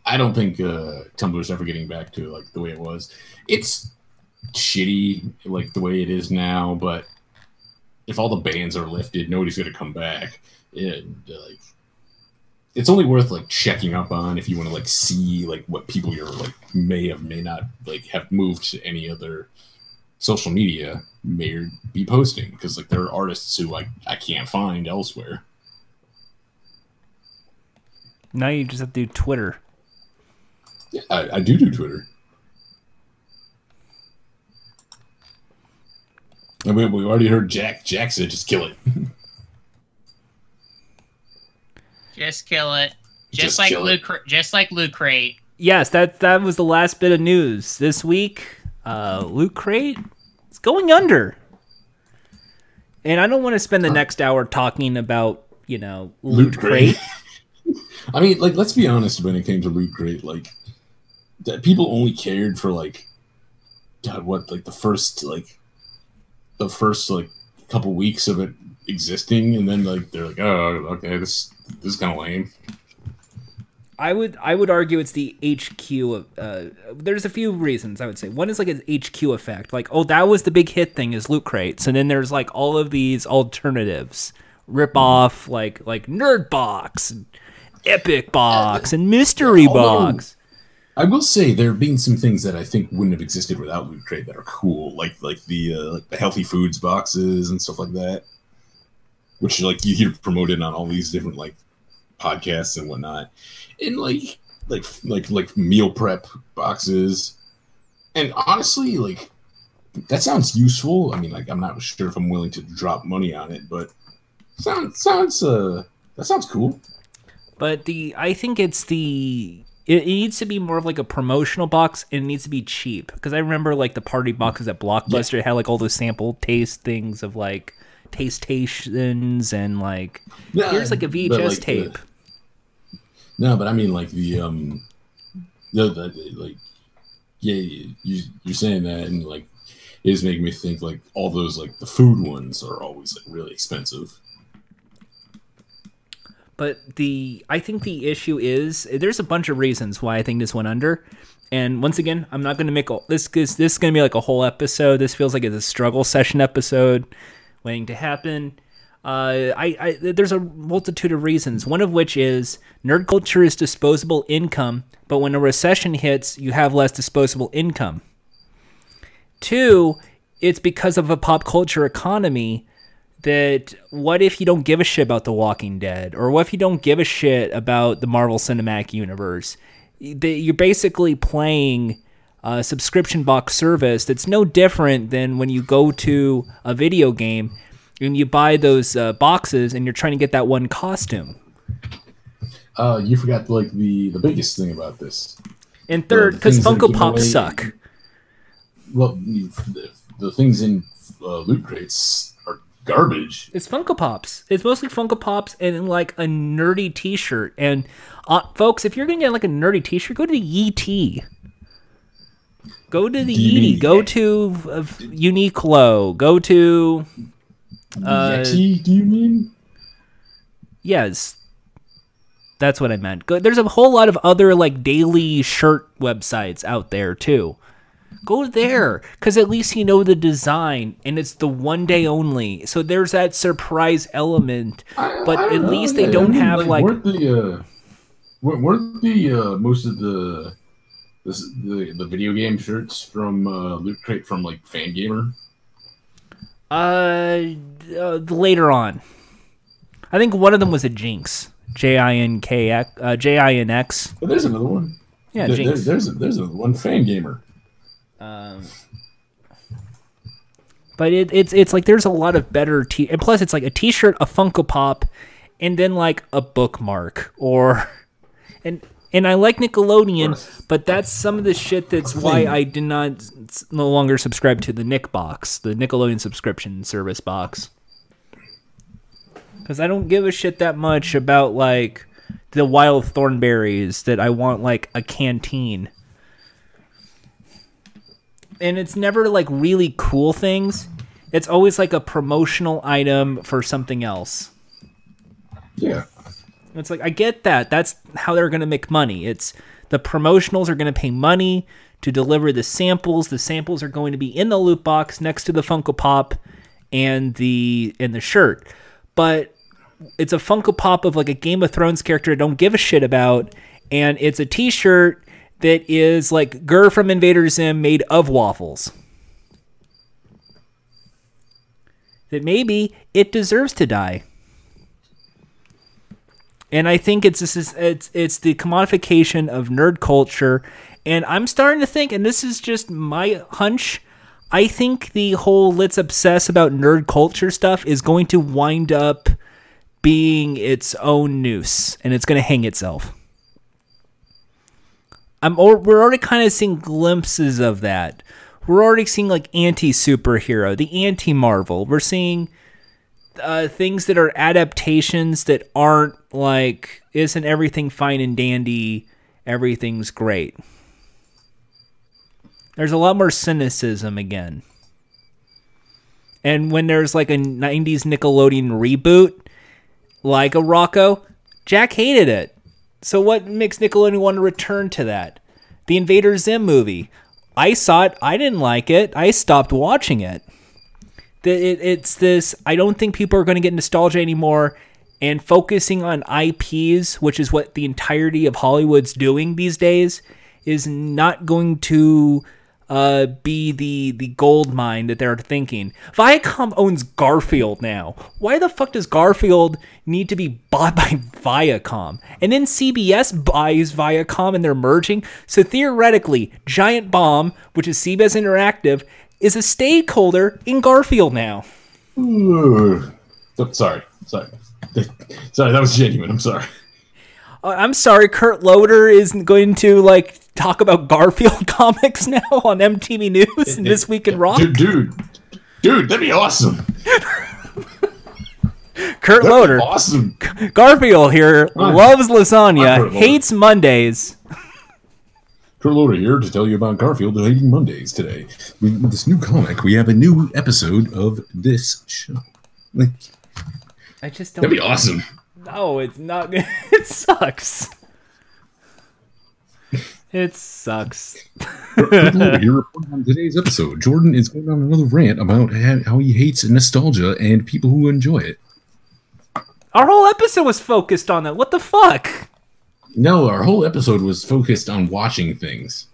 I don't think uh, Tumblr's ever getting back to like the way it was. It's shitty like the way it is now, but if all the bans are lifted, nobody's gonna come back. And like, it's only worth like checking up on if you want to like see like what people you're like may have may not like have moved to any other social media may be posting because like there are artists who like I can't find elsewhere. Now you just have to do Twitter. Yeah, I, I do do Twitter. And we, we already heard Jack. Jack said just kill it. Just kill it. Just, Just like kill Loot. Cra- just like Loot Crate. Yes, that that was the last bit of news this week. Uh, Loot Crate is going under, and I don't want to spend the next hour talking about you know Loot, Crate. I mean, like, let's be honest. When it came to Loot Crate, like, that people only cared for like, God, what, like the first like, the first like couple weeks of it existing, and then like they're like, oh, okay, this this is kind of lame. I would I would argue it's the HQ. Of, uh, there's a few reasons I would say. One is like an HQ effect, like oh that was the big hit thing is loot crates, and then there's like all of these alternatives, rip off like like Nerd Box, and Epic Box, and Mystery Box. I will say there have been some things that I think wouldn't have existed without Loot Crate that are cool, like like the uh, like the healthy foods boxes and stuff like that, which like you hear promoted on all these different like podcasts and whatnot, and like like like like meal prep boxes, and honestly, like that sounds useful. I mean, like I'm not sure if I'm willing to drop money on it, but sounds sounds uh that sounds cool. But the I think it's the it, needs to be more of like a promotional box and it needs to be cheap because I remember like the party boxes at Blockbuster had like all those sample taste things of like tastations and like Yeah, here's like a VHS like, the- tape. No, but I mean like the um the, the, the- like yeah, you you're saying that and like it is making me think like all those like the food ones are always like really expensive. But the I think the issue is there's a bunch of reasons why I think this went under. And once again, I'm not going to make a, this is this is going to be like a whole episode. This feels like it's a struggle session episode waiting to happen. Uh, I, I there's a multitude of reasons. One of which is nerd culture is disposable income, but when a recession hits, you have less disposable income. Two, it's because of a pop culture economy that what if you don't give a shit about The Walking Dead? Or what if you don't give a shit about the Marvel Cinematic Universe? You're basically playing a subscription box service that's no different than when you go to a video game and you buy those uh, boxes and you're trying to get that one costume. Uh, you forgot like the the biggest thing about this. And third, because Funko Pops away- suck. Well, the, the things in uh, loot crates are garbage. It's Funko Pops. It's mostly Funko Pops and like a nerdy T-shirt. And uh, folks, if you're gonna get like a nerdy T-shirt, go to the Yee Go to the Do you. Go to uh, Uniqlo. Go to Uh, Yetee, do you mean? yes. That's what I meant. Go, there's a whole lot of other like daily shirt websites out there too. Go there because at least you know the design and it's the one day only. So there's that surprise element. I- But I don't at know, least yeah, they I don't mean, have like weren't the uh, weren't- weren't the uh, most of the this, the the video game shirts from uh, Loot Crate from like Fangamer? Uh, uh, later on. I think one of them was a Jinx. J I N K X. Uh, J I N X. But there's another one. Yeah, There- there- there's a, there's another one Fangamer. Um, but it, it's it's like there's a lot of better t and plus it's like a T-shirt, a Funko Pop, and then like a bookmark or and and I like Nickelodeon, but that's some of the shit that's why. I did not no longer subscribe to the Nick box, the Nickelodeon subscription service box. Because I don't give a shit that much about like the wild Thornberrys that I want like a canteen and it's never like really cool things. It's always like a promotional item for something else. Yeah. It's like I get that. That's how they're going to make money. It's the promotionals are going to pay money to deliver the samples. The samples are going to be in the loot box next to the Funko Pop and the and the shirt. But it's a Funko Pop of like a Game of Thrones character I don't give a shit about, and it's a T-shirt that is like GIR from Invader Zim made of waffles. That maybe it deserves to die. And I think it's this is it's it's the commodification of nerd culture, and I'm starting to think, and this is just my hunch. I think the whole let's obsess about nerd culture stuff is going to wind up being its own noose, and it's going to hang itself. I'm we're already kind of seeing glimpses of that. We're already seeing like anti superhero, the anti Marvel. We're seeing uh, things that are adaptations that aren't like isn't everything fine and dandy, everything's great. There's a lot more cynicism again. And when there's like a 90s Nickelodeon reboot, like a Rocko, Jack hated it. So what makes Nickelodeon want to return to that? The Invader Zim movie. I saw it. I didn't like it. I stopped watching it. It it's this. I don't think people are going to get nostalgia anymore. And focusing on IPs, which is what the entirety of Hollywood's doing these days, is not going to uh, be the the gold mine that they're thinking. Viacom owns Garfield now. Why the fuck does Garfield need to be bought by Viacom? And then CBS buys Viacom and they're merging. So theoretically, Giant Bomb, which is CBS Interactive, is a stakeholder in Garfield now. Ooh. Oh, sorry, sorry, sorry. That was genuine. I'm sorry. Uh, I'm sorry, Kurt Loder isn't going to like talk about Garfield comics now on MTV News and This Week in Rock. Dude, dude, dude, that'd be awesome. Kurt That'd Loder. awesome. Garfield here loves lasagna, hates Mondays. Kurt Loder here to tell you about Garfield and Hating Mondays today. We, with this new comic, we have a new episode of this show. Like, I just don't. that'd be awesome. No, it's not. it sucks. It sucks. Here on today's episode. Jordan is going on another rant about how he hates nostalgia and people who enjoy it. Our whole episode was focused on that. What the fuck? No, our whole episode was focused on watching things.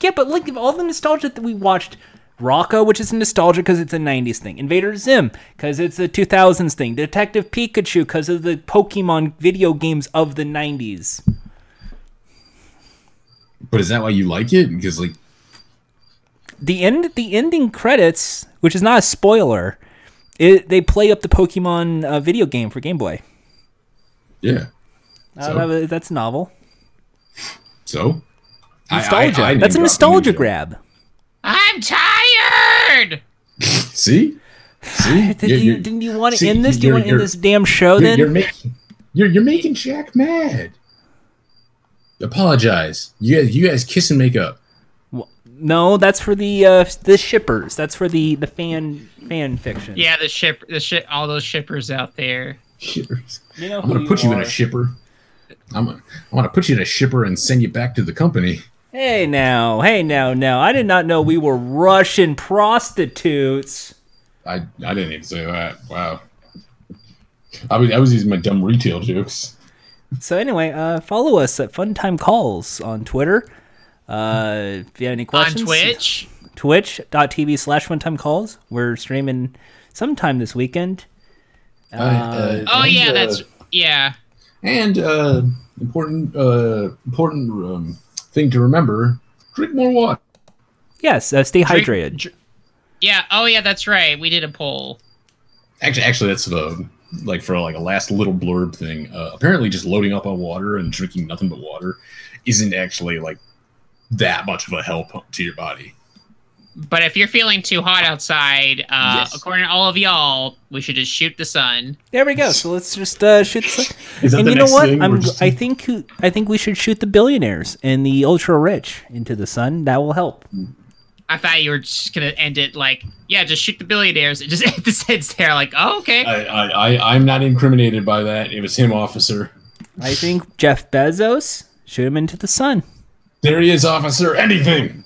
Yeah, but like all the nostalgia that we watched. Rocko, which is a nostalgia because it's a 90s thing. Invader Zim, because it's a 2000s thing. Detective Pikachu, because of the Pokemon video games of the 90s. But is that why you like it? Because like, the end the ending credits, which is not a spoiler, it, they play up the Pokemon uh, video game for Game Boy. yeah. Uh, that that's novel. So I- I- Nostalgia. I that's a nostalgia Ninja. grab. I'm tired. See, see, Did You- you, you- didn't you want to see, end this? Do you want to end this damn show You're, then? you're making you're you're making Jack mad. Apologize. You guys, you guys kiss and make up. no, that's for the uh, the shippers. That's for the the fan fan fiction. Yeah, the ship, the ship, all those shippers out there. Shippers. you know I'm gonna who put you in a shipper. I'm gonna, I'm gonna put you in a shipper and send you back to the company. Hey now, hey now, now. I did not know we were Russian prostitutes. I I didn't even say that. Wow. I was I was using my dumb retail jokes. So anyway, uh, follow us at Funtime Calls on Twitter. Uh, if you have any questions, On Twitch. twitch.tv slash funtime calls. We're streaming sometime this weekend. Uh, Oh yeah, uh, that's yeah. And uh, important uh, important um, thing to remember: drink more water. Yes, uh, stay Drink- hydrated. dr- Yeah. Oh yeah, that's right. We did a poll. Actually, actually, that's the like for like a last little blurb thing. Uh, apparently, just loading up on water and drinking nothing but water isn't actually like that much of a help to your body. But if you're feeling too hot outside, uh, Yes. according to all of y'all, we should just shoot the sun. There we go. So let's just uh, shoot. The, Is that and the you know what? I'm. just- I think. I think we should shoot the billionaires and the ultra rich into the sun. That will help. I thought you were just gonna end it like, yeah, just shoot the billionaires and just end the sentence there. Like, oh, okay. I, I, I, I'm not incriminated by that. It was him, officer. I think Jeff Bezos shoot him into the sun. There he is, officer. Anything.